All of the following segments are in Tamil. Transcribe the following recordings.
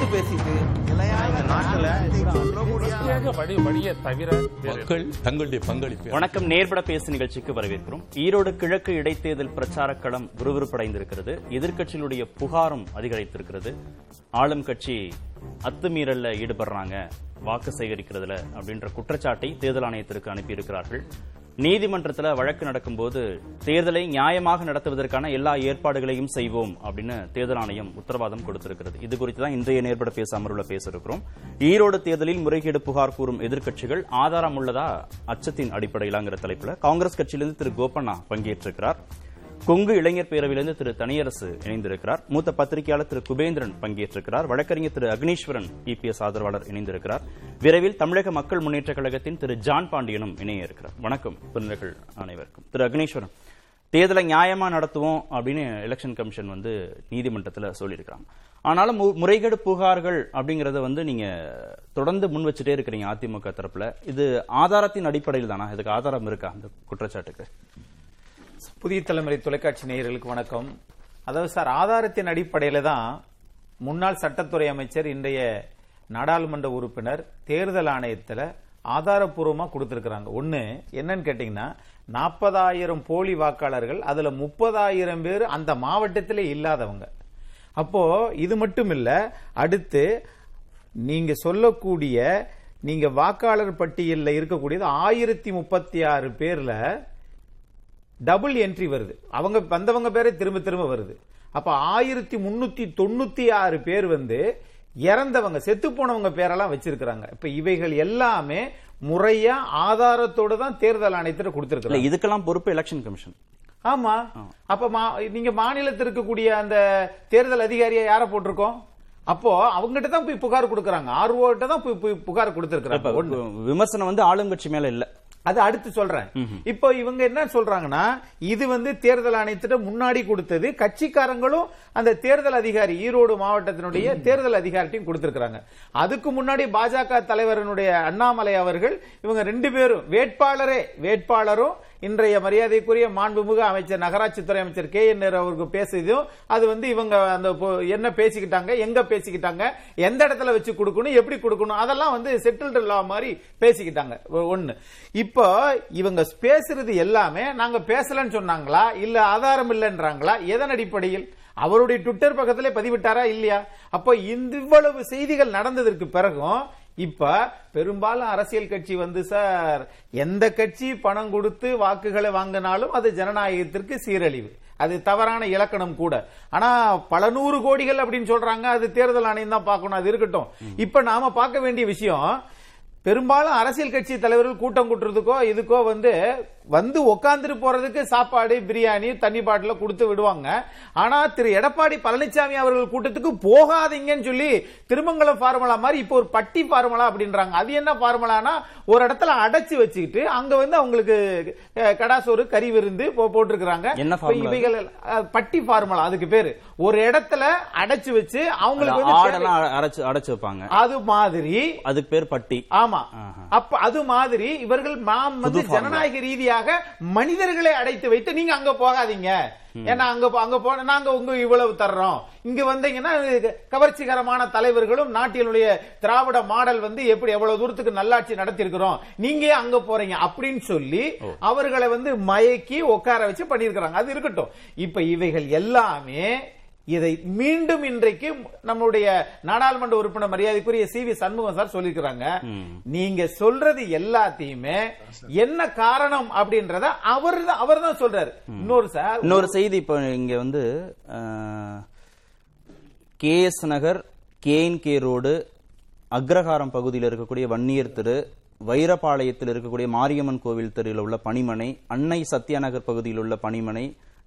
எடுத்து பேசிட்டு வணக்கம். நேர்பட பேசு நிகழ்ச்சிக்கு வரவேற்கிறோம். ஈரோடு கிழக்கு இடைத்தேர்தல் பிரச்சார களம் விறுவிறுப்படைந்திருக்கிறது. எதிர்க்கட்சிகளுடைய புகாரும் அதிகரித்திருக்கிறது. ஆளும் கட்சி அத்துமீறல்ல ஈடுபடுறாங்க. வாக்கு சேகரிக்கிறதுல அப்படின்ற குற்றச்சாட்டை தேர்தல் ஆணையத்திற்கு அனுப்பியிருக்கிறார்கள். நீதிமன்றத்தில் வழக்கு நடக்கும்போது தேர்தலை நியாயமாக நடத்துவதற்கான எல்லா ஏற்பாடுகளையும் செய்வோம் அப்படின்னு தேர்தல் ஆணையம் உத்தரவாதம் கொடுத்திருக்கிறது. இது குறித்து தான் இன்றைய நேர்பட பேச அமர்வில் பேச இருக்கிறோம் ஈரோடு தேர்தலில் முறைகேடு புகார் கூறும் எதிர்க்கட்சிகள் ஆதாரம் உள்ளதா அச்சத்தின் அடிப்படையிலாங்கிற தலைப்புல காங்கிரஸ் கட்சியிலிருந்து திரு கோபண்ணா பங்கேற்றிருக்கிறார். கொங்கு இளைஞர் பேரவையிலிருந்து திரு தனியரசு இணைந்திருக்கிறார். மூத்த பத்திரிகையாளர் திரு குபேந்திரன் பங்கேற்றிருக்கிறார். வழக்கறிஞர் திரு அக்னீஸ்வரன் இபிஎஸ் ஆதரவாளர் இணைந்திருக்கிறார். விரைவில் தமிழக மக்கள் முன்னேற்ற கழகத்தின் திரு ஜான் பாண்டியனும் இணைய இருக்கிறார் வணக்கம் அனைவருக்கும். திரு அக்னீஸ்வரன் தேர்தலை நியாயமா நடத்துவோம் அப்படின்னு எலெக்ஷன் கமிஷன் வந்து நீதிமன்றத்தில் சொல்லியிருக்காங்க ஆனாலும் முறைகேடு புகார்கள் அப்படிங்கறத வந்து நீங்க தொடர்ந்து முன் வச்சுட்டே இருக்கிறீங்க அதிமுக தரப்புல. இது ஆதாரத்தின் அடிப்படையில் தானா இதுக்கு ஆதாரம் இருக்கா? அந்த குற்றச்சாட்டுக்கு. புதிய தலைமுறை தொலைக்காட்சி நேயர்களுக்கு வணக்கம். அதாவது சார் ஆதாரத்தின் அடிப்படையில தான் முன்னாள் சட்டத்துறை அமைச்சர் இன்றைய நாடாளுமன்ற உறுப்பினர் தேர்தல் ஆணையத்தில் ஆதாரப்பூர்வமா கொடுத்திருக்கிறாங்க. ஒன்று என்னன்னு கேட்டீங்கன்னா நாற்பதாயிரம் போலி வாக்காளர்கள் அதுல முப்பதாயிரம் பேர் அந்த மாவட்டத்திலே இல்லாதவங்க. அப்போ இது மட்டும் இல்ல அடுத்து நீங்க சொல்லக்கூடிய நீங்க வாக்காளர் பட்டியலில் இருக்கக்கூடியது ஆயிரத்தி முப்பத்தி ஆறு பேர்ல டபுள் என்ட்ரி வருது. அவங்க வந்தவங்க பேரே திரும்ப திரும்ப வருது. அப்ப ஆயிரத்தி முன்னூத்தி தொண்ணூத்தி ஆறு பேர் வந்து இறந்தவங்க செத்து போனவங்க பேரெல்லாம் வச்சிருக்கிறாங்க. இப்ப இவைகள் எல்லாமே முறையா ஆதாரத்தோட தான் தேர்தல் ஆணையத்தில் இல்ல கொடுத்திருக்கிறாங்க இதுக்கெல்லாம் பொறுப்பு எலெக்ஷன் கமிஷன் ஆமா. அப்ப மா- நீங்க மாநிலத்தில் இருக்கக்கூடிய அந்த தேர்தல் அதிகாரியை யார போட்டிருக்கோம்? அப்போ அவங்ககிட்ட தான் போய் புகார் கொடுக்கறாங்க. ஆர்ஓ கிட்ட தான் போய் புகார் கொடுத்திருக்கிறாங்க. விமர்சனம் வந்து ஆளுங்கட்சி மேல இல்ல. அது அடுத்து சொல்றேன். இப்போ இவங்க என்ன சொல்றாங்கன்னா இது வந்து தேர்தல் ஆணையத்திட்ட முன்னாடி கொடுத்தது கட்சிக்காரங்களும் அந்த தேர்தல் அதிகாரி ஈரோடு மாவட்டத்தினுடைய தேர்தல் அதிகாரிட்டையும் கொடுத்திருக்காங்க அதுக்கு முன்னாடி பாஜக தலைவரனுடைய அண்ணாமலை அவர்கள் இவங்க ரெண்டு பேரும் வேட்பாளரே வேட்பாளரும் இன்றைய மரியாதைக்குரிய மாண்புமிகு அமைச்சர் நகராட்சித்துறை அமைச்சர் கே என் அவருக்கு பேசியதும் அது வந்து இவங்க அந்த என்ன பேசிக்கிட்டாங்க எங்க பேசிக்கிட்டாங்க எந்த இடத்துல வச்சு கொடுக்கணும் எப்படி கொடுக்கணும் அதெல்லாம் வந்து செட்டில்டு லா மாதிரி பேசிக்கிட்டாங்க. ஒன்னு இப்போ இவங்க பேசுறது எல்லாமே நாங்க பேசலன்னு சொன்னாங்களா இல்ல ஆதாரம் இல்லைன்றாங்களா எதன் அடிப்படையில்? அவருடைய ட்விட்டர் பக்கத்திலே பதிவிட்டாரா இல்லையா? அப்போ இந்த இவ்வளவு செய்திகள் நடந்ததற்கு பிறகும் இப்ப பெரும்பாலும் அரசியல் கட்சி வந்து சார் எந்த கட்சி பணம் கொடுத்து வாக்குகளை வாங்கினாலும் அது ஜனநாயகத்திற்கு சீரழிவு. அது தவறான இலக்கணம் கூட. ஆனா பல நூறு கோடிகள் அப்படின்னு சொல்றாங்க அது தேர்தல் ஆணையம் தான் பார்க்கணும் அது இருக்கட்டும். இப்ப நாம பார்க்க வேண்டிய விஷயம் பெரும்பாலும் அரசியல் கட்சி தலைவர்கள் கூட்டம் கூட்டுறதுக்கோ இதுக்கோ வந்து வந்து உட்காந்துட்டு போறதுக்கு சாப்பாடு பிரியாணி தண்ணி பாட்டில கொடுத்து விடுவாங்க. ஆனா திரு எடப்பாடி பழனிசாமி அவர்கள் கூட்டத்துக்கு போகாதீங்கன்னு சொல்லி திருமங்கலம் ஃபார்முலா மாதிரி இப்போ ஒரு பட்டி ஃபார்முலா அப்படின்றாங்க. அது என்ன ஃபார்முலானா ஒரு இடத்துல அடைச்சு வச்சுக்கிட்டு அங்க வந்து அவங்களுக்கு கடாசோறு கறி விருந்து போ- போட்டிருக்கிறாங்க? இவைகள் பட்டி ஃபார்முலா அதுக்கு பேரு. ஒரு இடத்துல அடைச்சு வச்சு அவங்களுக்கு அடைச்சு அடைச்சு வைப்பாங்க. அது மாதிரி அதுக்கு பேர் பட்டி. ஆமா. அப்ப அது மாதிரி இவர்கள் நாம் வந்து ஜனநாயக ரீதியாக மனிதர்களை அடைத்து வைத்து நீங்க அங்க போகாதீங்க. ஏன்னா அங்க அங்க போன நாங்க உங்க இவ்வளவு தர்றோம். இங்க வந்தீங்கன்னா கவர்ச்சிகரமான தலைவர்களும் நாட்டினுடைய திராவிட மாடல் வந்து எப்படி எவ்வளவு தூரத்துக்கு நல்லாட்சி நடத்தி இருக்கிறோம் நீங்க அங்க போறீங்க அப்படின்னு சொல்லி அவர்களை வந்து மயக்கி உட்கார வச்சு பண்ணியிருக்கிறாங்க. அது இருக்கட்டும். இப்ப இவைகள் எல்லாமே இதை மீண்டும் இன்றைக்கு நம்முடைய நாடாளுமன்ற உறுப்பினர் மரியாதைக்குரிய சி வி சண்முகம் சார் சொல்லிருக்கிறாங்க நீங்க சொல்றது எல்லாத்தையுமே என்ன காரணம் அப்படின்றத அவர் அவர் தான் சொல்றாரு. இன்னொரு சார் இன்னொரு செய்தி இப்போ இங்க வந்து கேஎஸ் நகர் கேஎன்கே ரோடு அக்ரஹாரம் பகுதியில் இருக்கக்கூடிய வன்னியர் தெரு வைரபாளையத்தில் இருக்கக்கூடிய மாரியம்மன் கோவில் தெருவில் உள்ள பணிமனை அன்னை சத்யா நகர் பகுதியில் உள்ள பணிமனை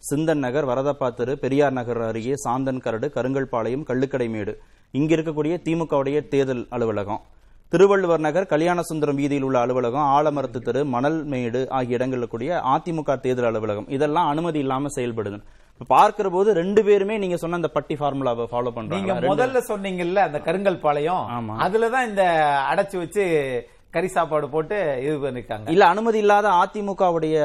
சிந்தன் நகர் வரதப்பா தெரு பெரியார் நகர் அருகே சாந்தன் கரடு கருங்கல்பாளையம் கள்ளுக்கடைமேடு. இங்க இருக்கக்கூடிய திமுகவுடைய தேர்தல் அலுவலகம். திருவள்ளுவர் நகர் கல்யாணசுந்தரம் வீதியில் உள்ள அலுவலகம் ஆலமரத்து தெரு மணல்மேடு ஆகிய இடங்களில் கூடிய அதிமுக தேர்தல் அலுவலகம். இதெல்லாம் அனுமதி இல்லாம செயல்படுது. பார்க்கிற போது ரெண்டு பேருமே நீங்க சொன்ன அந்த பட்டி ஃபார்முலாவை ஃபாலோ பண்றாங்க. முதல்ல சொன்னீங்கல்ல அந்த கருங்கல் பாளையம். அதுலதான் இந்த அடைச்சு வச்சு கறி சாப்பாடு போட்டு இது பண்ணிருக்காங்க. இல்ல அனுமதி இல்லாத அதிமுகவுடைய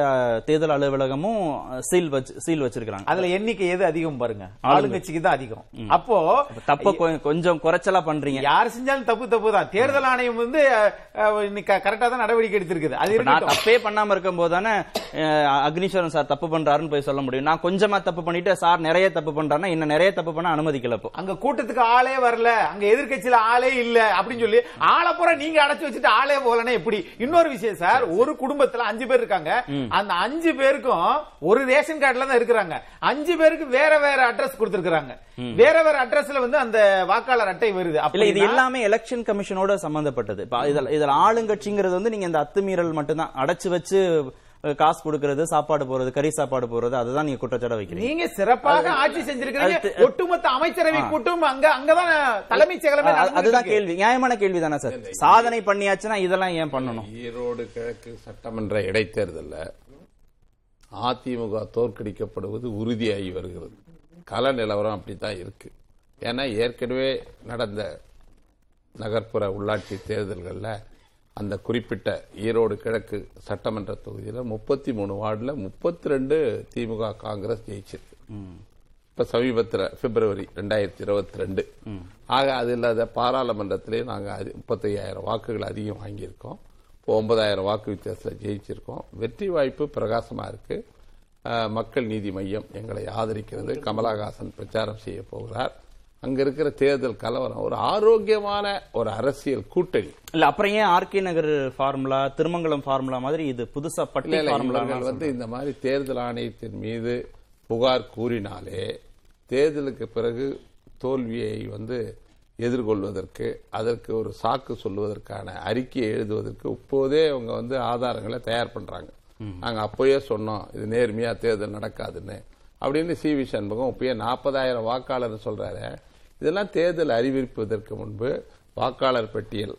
தேர்தல் அலுவலகமும் சீல் வச்சு சீல் வச்சிருக்காங்க அதுல எண்ணிக்கை எது அதிகம் பாருங்க. ஆளுங்கட்சிக்கு தான் அதிகம். அப்போ தப்ப கொஞ்சம் குறைச்சலா பண்றீங்க. யார் செஞ்சாலும் தப்பு தப்பு தான். தேர்தல் ஆணையம் வந்து கரெக்டா தான் நடவடிக்கை எடுத்திருக்குது. அது நான். தப்பே பண்ணாம இருக்கும் போது தானே அக்னீஸ்வரன் சார் தப்பு பண்றாருன்னு போய் சொல்ல முடியும். நான் கொஞ்சமா தப்பு பண்ணிட்டு சார் நிறைய தப்பு பண்றாருன்னா இன்னும் நிறைய தப்பு பண்ண அனுமதிக்கல இப்போ. அங்க கூட்டத்துக்கு ஆளே வரல. அங்க எதிர்க்கட்சியில ஆளே இல்ல. அப்படின்னு சொல்லி ஆளை பூரா நீங்க அடைச்சு வச்சுட்டு ஆளே போகலன்னா எப்படி? இன்னொரு விஷயம் சார் ஒரு குடும்பத்துல அஞ்சு பேர் இருக்காங்க. அந்த அஞ்சு பேருக்கும் ஒரு ரேஷன் கார்டுல தான் இருக்கிறாங்க. அஞ்சு பேருக்கு வேற வேற அட்ரஸ் கொடுத்திருக்காங்க வேற வேற அட்ரஸ்ல வந்து அந்த வாக்காளர் அட்டை வருது. இல்ல இது எல்லாமே எலெக்ஷன் கமிஷனோட சம்பந்தப்பட்டது. இதுல ஆளுங்கட்சிங்கிறது வந்து நீங்க இந்த அத்துமீறல் மட்டும்தான். அடைச்சு வச்சு காசு கொடுக்கறது சாப்பாடு போறது கறி சாப்பாடு போறது அதுதான் நீங்க குற்றச்சாட்ட வைக்கிறீங்க. நீங்க சிறப்பாக ஆட்சி செஞ்சிருக்கீங்க ஒட்டுமொத்த அமைச்சரவை கூட்டம் அங்க அங்கதான் தலைமைச் செயலமே அ- அதுதான் கேள்வி. நியாயமான கேள்வி தானே சார்? சாதனை பண்ணியாச்சுன்னா இதெல்லாம் ஏன் பண்ணணும்? ஈரோடு கிழக்கு சட்டமன்ற இடைத்தேர்தல்ல அதிமுக தோற்கடிக்கப்படுவது உறுதியாகி வருகிறது. கள நிலவரம் அப்படித்தான் இருக்கு. ஏன்னா ஏற்கனவே நடந்த நகர்ப்புற உள்ளாட்சி தேர்தல்களில் அந்த குறிப்பிட்ட ஈரோடு கிழக்கு சட்டமன்ற தொகுதியில் முப்பத்தி மூணு வார்டில் முப்பத்தி ரெண்டு திமுக காங்கிரஸ் ஜெயிச்சிருக்கு. இப்ப சமீபத்தில் பிப்ரவரி ரெண்டாயிரத்தி இருபத்தி ரெண்டு. ஆக அது இல்லாத பாராளுமன்றத்திலே நாங்கள் முப்பத்தையாயிரம் வாக்குகள் அதிகம் வாங்கியிருக்கோம். இப்போ ஒன்பதாயிரம் வாக்கு வித்தியாசத்தில் ஜெயிச்சிருக்கோம். வெற்றி வாய்ப்பு பிரகாசமா இருக்கு. அஹ், மக்கள் நீதி மையம் எங்களை ஆதரிக்கிறது. கமலஹாசன் பிரச்சாரம் செய்ய போகிறார். அங்க இருக்கிற தேர்தல் கலவரம். ஒரு ஆரோக்கியமான ஒரு அரசியல் கூட்டணி. இல்ல அப்புறம் ஏன் RK Nagar formula Thirumangalam formula மாதிரி இது புதுசா பட்டி இல்ல, இல்ல, ஃபார்முலா இவர்கள் வந்து இந்த மாதிரி தேர்தல் ஆணையத்தின் மீது புகார் கூறினாலே தேர்தலுக்கு பிறகு தோல்வியை வந்து எதிர்கொள்வதற்கு அதற்கு ஒரு சாக்கு சொல்லுவதற்கான அறிக்கையை எழுதுவதற்கு இப்போதே அவங்க வந்து ஆதாரங்களை தயார் பண்றாங்க. நாங்க அப்போயே சொன்னோம் இது நேர்மையா தேர்தல் நடக்காதுன்னு. அப்படின்னு சி வி சண்முகம் இப்பயே நாற்பதாயிரம் வாக்காளர் சொல்றாரு. இதெல்லாம் தேர்தல் அறிவிப்பதற்கு முன்பு வாக்காளர் பட்டியல்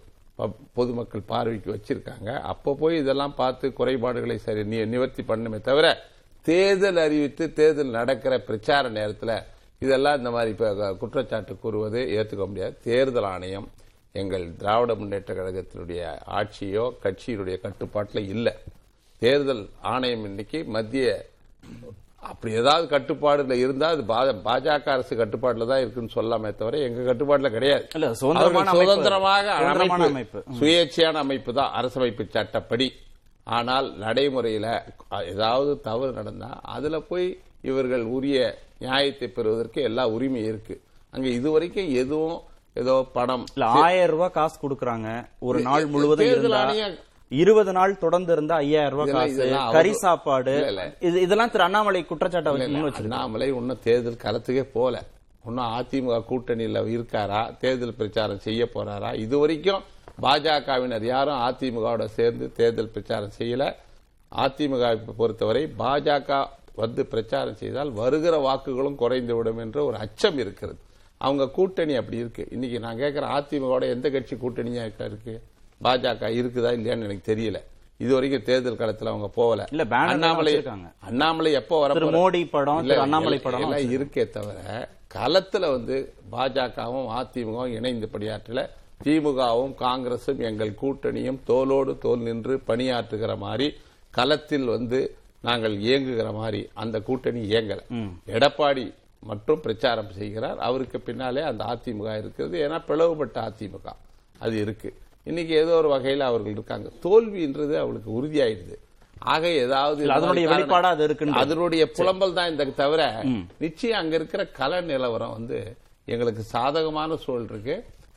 பொதுமக்கள் பார்வைக்கு வச்சிருக்காங்க. அப்போ போய் இதெல்லாம் பார்த்து குறைபாடுகளை சரி நி- நிவர்த்தி பண்ணுமே தவிர தேர்தல் அறிவித்து தேர்தல் நடக்கிற பிரச்சார நேரத்தில் இதெல்லாம் இந்த மாதிரி இப்போ குற்றச்சாட்டு கூறுவது ஏற்றுக்க முடியாது. தேர்தல் ஆணையம் எங்கள் திராவிட முன்னேற்ற கழகத்தினுடைய ஆட்சியோ கட்சியினுடைய கட்டுப்பாட்டில் இல்லை. தேர்தல் ஆணையம் இன்னைக்கு மத்திய அப்படி ஏதாவது கட்டுப்பாடுல இருந்தா அது பாஜக அரசு கட்டுப்பாட்டுல தான் இருக்குன்னு சொல்லாமே தவிர எங்க கட்டுப்பாட்டுல கிடையாது. சுதந்திரமாக அமைப்பு. சுயேட்சையான அமைப்பு தான் அரசமைப்பு சட்டப்படி. ஆனால் நடைமுறையில ஏதாவது தவறு நடந்தா அதுல போய் இவர்கள் உரிய நியாயத்தை பெறுவதற்கு எல்லா உரிமை இருக்கு. அங்க இதுவரைக்கும் எதுவும் ஏதோ பணம் இல்ல ஆயிரம் ரூபாய் காசு கொடுக்கறாங்க. ஒரு நாள் முழுவதும் இருபது நாள் தொடர்ந்து இருந்தா ஐயாயிரம் ரூபாய் காசு கறி சாப்பாடு. இது இதெல்லாம் திரு அண்ணாமலை குற்றச்சாட்டை வச்சு அண்ணாமலை இன்னும் தேர்தல் களத்துக்கே போல. இன்னும் அதிமுக கூட்டணியில இருக்காரா? தேர்தல் பிரச்சாரம் செய்ய போறாரா? இது வரைக்கும் பாஜகவினர் யாரும் அதிமுகவோட சேர்ந்து தேர்தல் பிரச்சாரம் செய்யல. அதிமுக பொறுத்தவரை பாஜக வந்து பிரச்சாரம் செய்தால் வருகிற வாக்குகளும் குறைந்து விடும் என்ற ஒரு அச்சம் இருக்கிறது. அவங்க கூட்டணி அப்படி இருக்கு. இன்னைக்கு நான் கேட்கிறேன் அதிமுகவோட எந்த கட்சி கூட்டணியா இருக்கா இருக்கு? பாஜக இருக்குதா இல்லையான்னு எனக்கு தெரியல. இது வரைக்கும் தேர்தல் களத்துல அவங்க போகல இல்ல, அண்ணாமலை. அண்ணாமலை எப்போ வர மோடி படம், அண்ணாமலை படம் எல்லாம் இருக்கே தவிர களத்துல வந்து பாஜகவும் அதிமுகவும் இணைந்து பணியாற்றல. திமுகவும் காங்கிரசும் எங்கள் கூட்டணியும் தோளோடு தோல் நின்று பணியாற்றுகிற மாதிரி களத்தில் வந்து நாங்கள் இயங்குகிற மாதிரி அந்த கூட்டணி இயங்கல. எடப்பாடி மட்டும் பிரச்சாரம் செய்கிறார். அவருக்கு பின்னாலே அந்த அதிமுக இருக்கிறது. ஏன்னா பிளவுபட்ட அதிமுக. அது இருக்கு. இன்னைக்கு ஏதோ ஒரு வகையில் அவர்கள் இருக்காங்க. தோல்வின்றது அவளுக்கு உறுதியாயிடுது. ஆக ஏதாவது அதனுடைய வெளிப்பாடா அது இருக்குன்றது. அதனுடைய புலம்பல் தான் இந்த தவிர நிச்சயம் அங்க இருக்கிற கல நிலவரம் வந்து எங்களுக்கு சாதகமான சூழல் இருக்கு.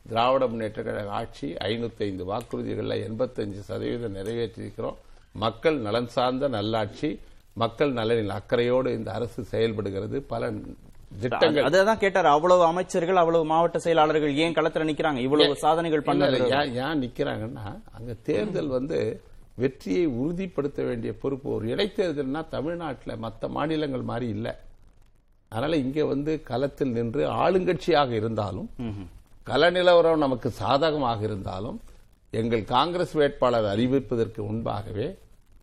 திராவிட முன்னேற்ற கழக ஆட்சி ஐநூத்தி ஐந்து வாக்குறுதிகள்ல எண்பத்தஞ்சு சதவீதம் நிறைவேற்றியிருக்கிறோம். மக்கள் நலன் சார்ந்த நல்லாட்சி மக்கள் நலனில் அக்கறையோடு இந்த அரசு செயல்படுகிறது. பல திட்டங்கள். அதான் கேட்டாரு. அவ்வளவு அமைச்சர்கள் அவ்வளவு மாவட்ட செயலாளர்கள் ஏன் களத்துல நிக்கிறாங்க? இவ்வளவு சாதனைகள் பண்ணது. ஏன் ஏன் நிக்கிறாங்கன்னா அங்க தேர்தல் வந்து வெற்றியை உறுதிப்படுத்த வேண்டிய பொறுப்பு ஒரு இடைத்தேர்தல்னா தமிழ்நாட்டில் மற்ற மாநிலங்கள் மாதிரி இல்லை. அதனால இங்க வந்து களத்தில் நின்று ஆளுங்கட்சியாக இருந்தாலும் கள நிலவரம் நமக்கு சாதகமாக இருந்தாலும் எங்கள் காங்கிரஸ் வேட்பாளர் அறிவிப்பதற்கு முன்பாகவே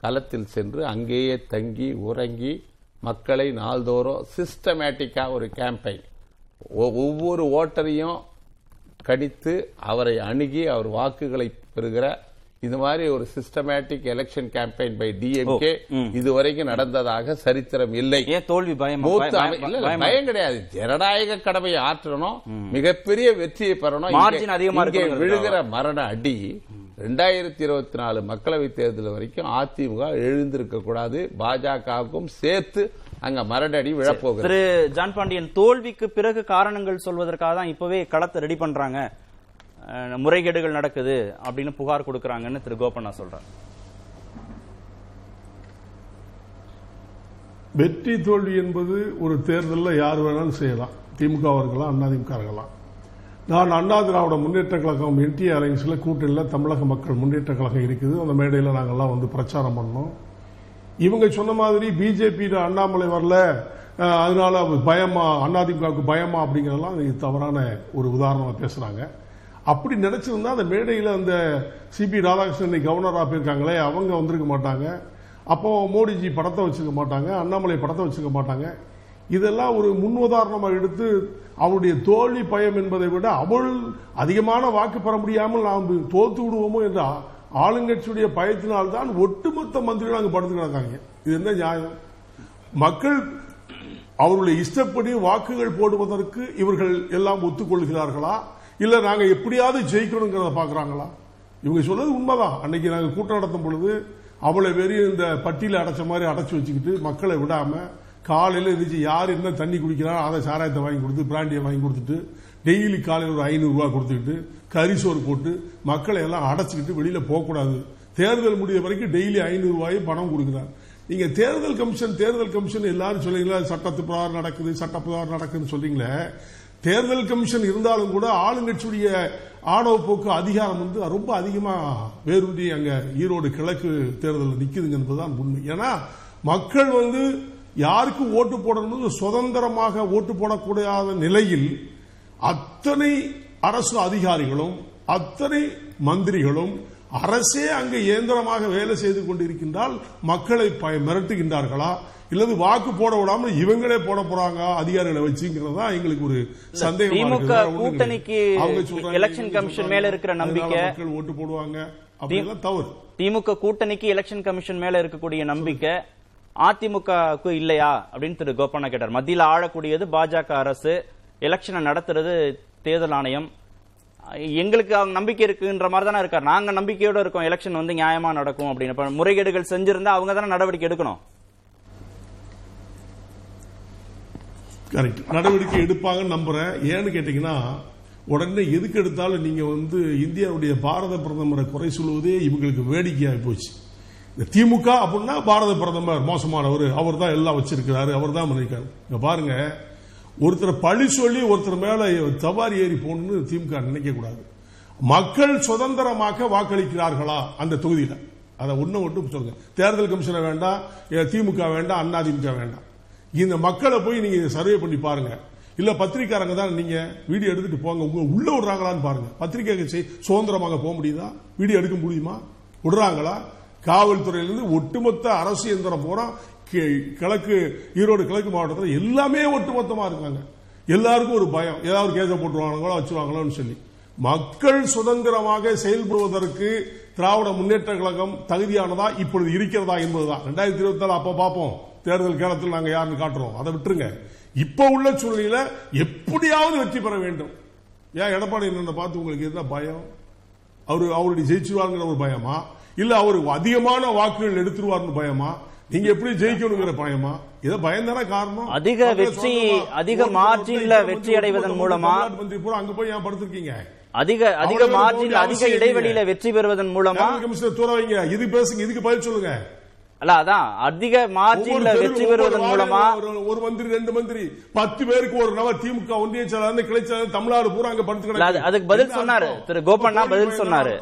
களத்தில் சென்று அங்கேயே தங்கி உறங்கி மக்களை நாள்தோறும் சிஸ்டமேட்டிக்கா ஒரு கேம்பெயின் ஒவ்வொரு ஓட்டரையும் கணித்து அவரை அணுகி அவர் வாக்குகளை பெறுகிற இந்த மாதிரி ஒரு systematic election campaign by DMK. இதுவரைக்கும் நடந்ததாக சரித்திரம் இல்லை. தோல்வி பயம் பயம் கிடையாது. ஜனநாயக கடமையை ஆற்றணும் மிகப்பெரிய வெற்றியை பெறணும். விழுகிற மரண அடி ரெண்டாயிரத்தி இருபத்தி நாலு மக்களவை தேர்தல் வரைக்கும் அதிமுக எழுந்திருக்க கூடாது பாஜகவுக்கும் சேர்த்து அங்க மரண அடி விழப்போகிறது. திரு ஜான் பாண்டியன் தோல்விக்கு பிறகு காரணங்கள் சொல்வதற்காக தான் இப்பவே களத்தை ரெடி பண்றாங்க. முறைகேடுகள் நடக்குது அப்படின்னு புகார் கொடுக்கறாங்கன்னு திரு கோபண்ணா சொல்றாரு. வெற்றி தோல்வி என்பது ஒரு தேர்தலில் யார் வேணாலும் செய்யலாம். திமுக இருக்கலாம் அதிமுக இருக்கலாம் நான் அண்ணா திராவிட முன்னேற்ற கழகம் என்டிஏ அலைன்ஸில் கூட்டணியில் தமிழக மக்கள் முன்னேற்ற கழகம் இருக்குது. அந்த மேடையில் நாங்கள்லாம் வந்து பிரச்சாரம் பண்ணோம். இவங்க சொன்ன மாதிரி பிஜேபி அண்ணாமலை வரல. அதனால பயமா அதிமுகவுக்கு பயமா அப்படிங்கிறதெல்லாம் தவறான ஒரு உதாரணமாக பேசுறாங்க. அப்படி நினைச்சிருந்தா அந்த மேடையில் அந்த சிபி ராதாகிருஷ்ணன் கவர்னராக போயிருக்காங்களே அவங்க வந்திருக்க மாட்டாங்க. அப்போ மோடிஜி படத்தை வச்சுக்க மாட்டாங்க அண்ணாமலை படத்தை வச்சுக்க மாட்டாங்க. இதெல்லாம் ஒரு முன்னுதாரணமாக எடுத்து அவருடைய தோல்வி பயம் என்பதை விட அவள் அதிகமான வாக்கு பெற முடியாமல் நாம் தோத்து விடுவோமோ என்ற ஆளுங்கட்சியுடைய பயத்தினால்தான் ஒட்டுமொத்த மந்திரிகள் அங்கு படுத்து கிடக்காங்க இது என்ன நியாயம்? மக்கள் அவருடைய இஷ்டப்படி வாக்குகள் போடுவதற்கு இவர்கள் எல்லாம் ஒத்துக்கொள்கிறார்களா? இல்ல நாங்க எப்படியாவது ஜெயிக்கணுங்கிறத பாக்குறாங்களா இவங்க சொல்றது உண்மைதான். அன்னைக்கு நாங்க கூட்டம் நடத்தும் பொழுது அவளை வெறும் இந்த பட்டியல அடைச்ச மாதிரி அடைச்சு வச்சுக்கிட்டு மக்களை விடாம காலையில் இருந்துச்சு யார் என்ன தண்ணி குடிக்கிறாரோ அதை சாராயத்தை வாங்கி கொடுத்து பிராண்டியை வாங்கி கொடுத்துட்டு டெய்லி காலையில் ஒரு ஐநூறுரூவா ரூபாய் கொடுத்துக்கிட்டு கரிசோறு போட்டு மக்களை எல்லாம் அடைச்சிக்கிட்டு வெளியில் போகக்கூடாது. தேர்தல் முடிய வரைக்கும் டெய்லி ஐநூறுரூவாயும் பணம் கொடுக்குறாங்க நீங்க தேர்தல் கமிஷன் தேர்தல் கமிஷன் எல்லாரும் சொல்றீங்களா சட்டத்து பிரகாரம் நடக்குது சட்ட பிரகாரம் நடக்குதுன்னு சொல்றீங்களே? தேர்தல் கமிஷன் இருந்தாலும் கூட ஆளுங்கட்சியுடைய ஆணவ போக்கு அதிகாரம் வந்து ரொம்ப அதிகமா வேரூன்றி அங்க ஈரோடு கிழக்கு தேர்தலில் நிக்குதுங்க என்பதுதான் உண்மை. ஏன்னா மக்கள் வந்து யாருக்கு ஓட்டு போடணும் சுதந்திரமாக ஓட்டு போடக்கூடாத நிலையில் அத்தனை அரசு அதிகாரிகளும் அத்தனை மந்திரிகளும் அரசே அங்கு இயந்திரமாக வேலை செய்து கொண்டிருக்கின்றால் மக்களை மிரட்டுகின்றார்களா? இல்லது வாக்கு போட விடாம இவங்களே போட போறாங்க அதிகாரிகளை வச்சுங்கிறது எங்களுக்கு ஒரு சந்தேகம் திமுக கூட்டணிக்கு எலெக்ஷன் கமிஷன் மேல இருக்கிற நம்பிக்கை மக்கள் ஓட்டு போடுவாங்க. அப்படிலாம் தவறு. திமுக கூட்டணிக்கு எலெக்ஷன் கமிஷன் மேல இருக்கக்கூடிய நம்பிக்கை அதிமுகவுக்கு இல்லையா? அப்படின்னு திரு கோபண்ணா கேட்டார். மத்தியில் ஆளக்கூடியது பாஜக அரசு. எலெக்ஷனை நடத்துறது தேர்தல் ஆணையம். எங்களுக்கு அவங்க நம்பிக்கை இருக்குன்ற மாதிரி தானே இருக்கார். நாங்க நம்பிக்கையோட இருக்கோம். எலெக்ஷன் வந்து நியாயமா நடக்கும் அப்படின்னு. முறைகேடுகள் செஞ்சிருந்தா அவங்க தானே நடவடிக்கை எடுக்கணும். கரெக்ட் நடவடிக்கை எடுப்பாங்க நம்புறேன். ஏன்னு கேட்டீங்கன்னா உடனே எதுக்கு எடுத்தாலும் நீங்க வந்து இந்தியாவுடைய பாரத பிரதமரை குறை சொல்லுவதே இவங்களுக்கு வேடிக்கையாகி போச்சு. இந்த திமுக அப்படின்னா பாரத பிரதமர் மோசமானவர். அவர் தான் எல்லாம் வச்சிருக்கிறாரு. அவர் தான் மன்னிக்காரு இங்க பாருங்க. ஒருத்தர் பழி சொல்லி ஒருத்தர் மேல தவாரி ஏறி போகணும்னு திமுக நினைக்க கூடாது. மக்கள் சுதந்திரமாக வாக்களிக்கிறார்களா அந்த தொகுதியில? அதை ஒண்ணு மட்டும் சொல்லுங்க. தேர்தல் கமிஷனை வேண்டாம் திமுக வேண்டாம் அண்ணா திமுக வேண்டாம். இந்த மக்களை போய் நீங்க சர்வே பண்ணி பாருங்க. இல்ல பத்திரிக்காரங்க தான் நீங்க வீடியோ எடுத்துட்டு போங்க. உங்க உள்ள விடுறாங்களான்னு பாருங்க. பத்திரிக்கை செய்- சுதந்திரமாக போக முடியுதா? வீடியோ எடுக்க முடியுமா? விடுறாங்களா? காவல்துறையிலிருந்து ஒட்டுமொத்த அரசு இயந்திரம் பூரா கிழக்கு ஈரோடு கிழக்கு மாவட்டத்தில் எல்லாமே ஒட்டுமொத்தமா இருக்காங்க. எல்லாருக்கும் ஒரு பயம். ஏதாவது கேஸை போட்டுருவாங்களோ வச்சுருவாங்களோன்னு சொல்லி. மக்கள் சுதந்திரமாக செயல்படுவதற்கு திராவிட முன்னேற்ற கழகம் தகுதியானதா இப்பொழுது இருக்கிறதா என்பதுதான். ரெண்டாயிரத்தி இருபத்தி நாலு அப்ப பார்ப்போம். தேர்தல் காலத்தில் நாங்க யாருன்னு காட்டுறோம். அதை விட்டுருங்க. இப்ப உள்ள சூழ்நிலையில எப்படியாவது வெற்றி பெற வேண்டும். ஏன் எடப்பாடி என்ன பார்த்து உங்களுக்கு என்ன பயம்? அவரு அவருடைய ஜெயிச்சிருவாருங்கிற ஒரு பயமா? இல்ல அவர் அதிகமான வாக்குகள் எடுத்துருவார்னு பயமா நீங்க எப்படி ஜெயிக்கணுங்கிற பயமா இதை பயம் தானே காரணம் அதிக வெற்றி, அதிக போட்டு வெற்றி அடைவதன் மூலமா மந்திரி பூரா அங்க போய் ஏன் படுத்திருக்கீங்க அதிக அதிக அவ்வளவு மார்ஜின் போக அதிக இடைவெளியில. வெற்றி பெறுவதன் மூலமா கமிஷனர் தூர வைங்க இது பேசுங்க இதுக்கு பதில் சொல்லுங்க அல்ல அதான் அதிக மார்ஜின்ல வெற்றி பெறுவதன் மூலமா ஒரு- மந்திரி ரெண்டு மந்திரி பத்து பேருக்கு ஒரு நபர் திமுக ஒன்றிய செயலாளர் கிளை செயலாளர் தமிழ்நாடு பூரா அங்க படுத்து இல்ல, அது- கிடக்கு. அதுக்கு பதில் சொன்னாரு? திரு கோபண்ணா பதில் சொன்னாரு.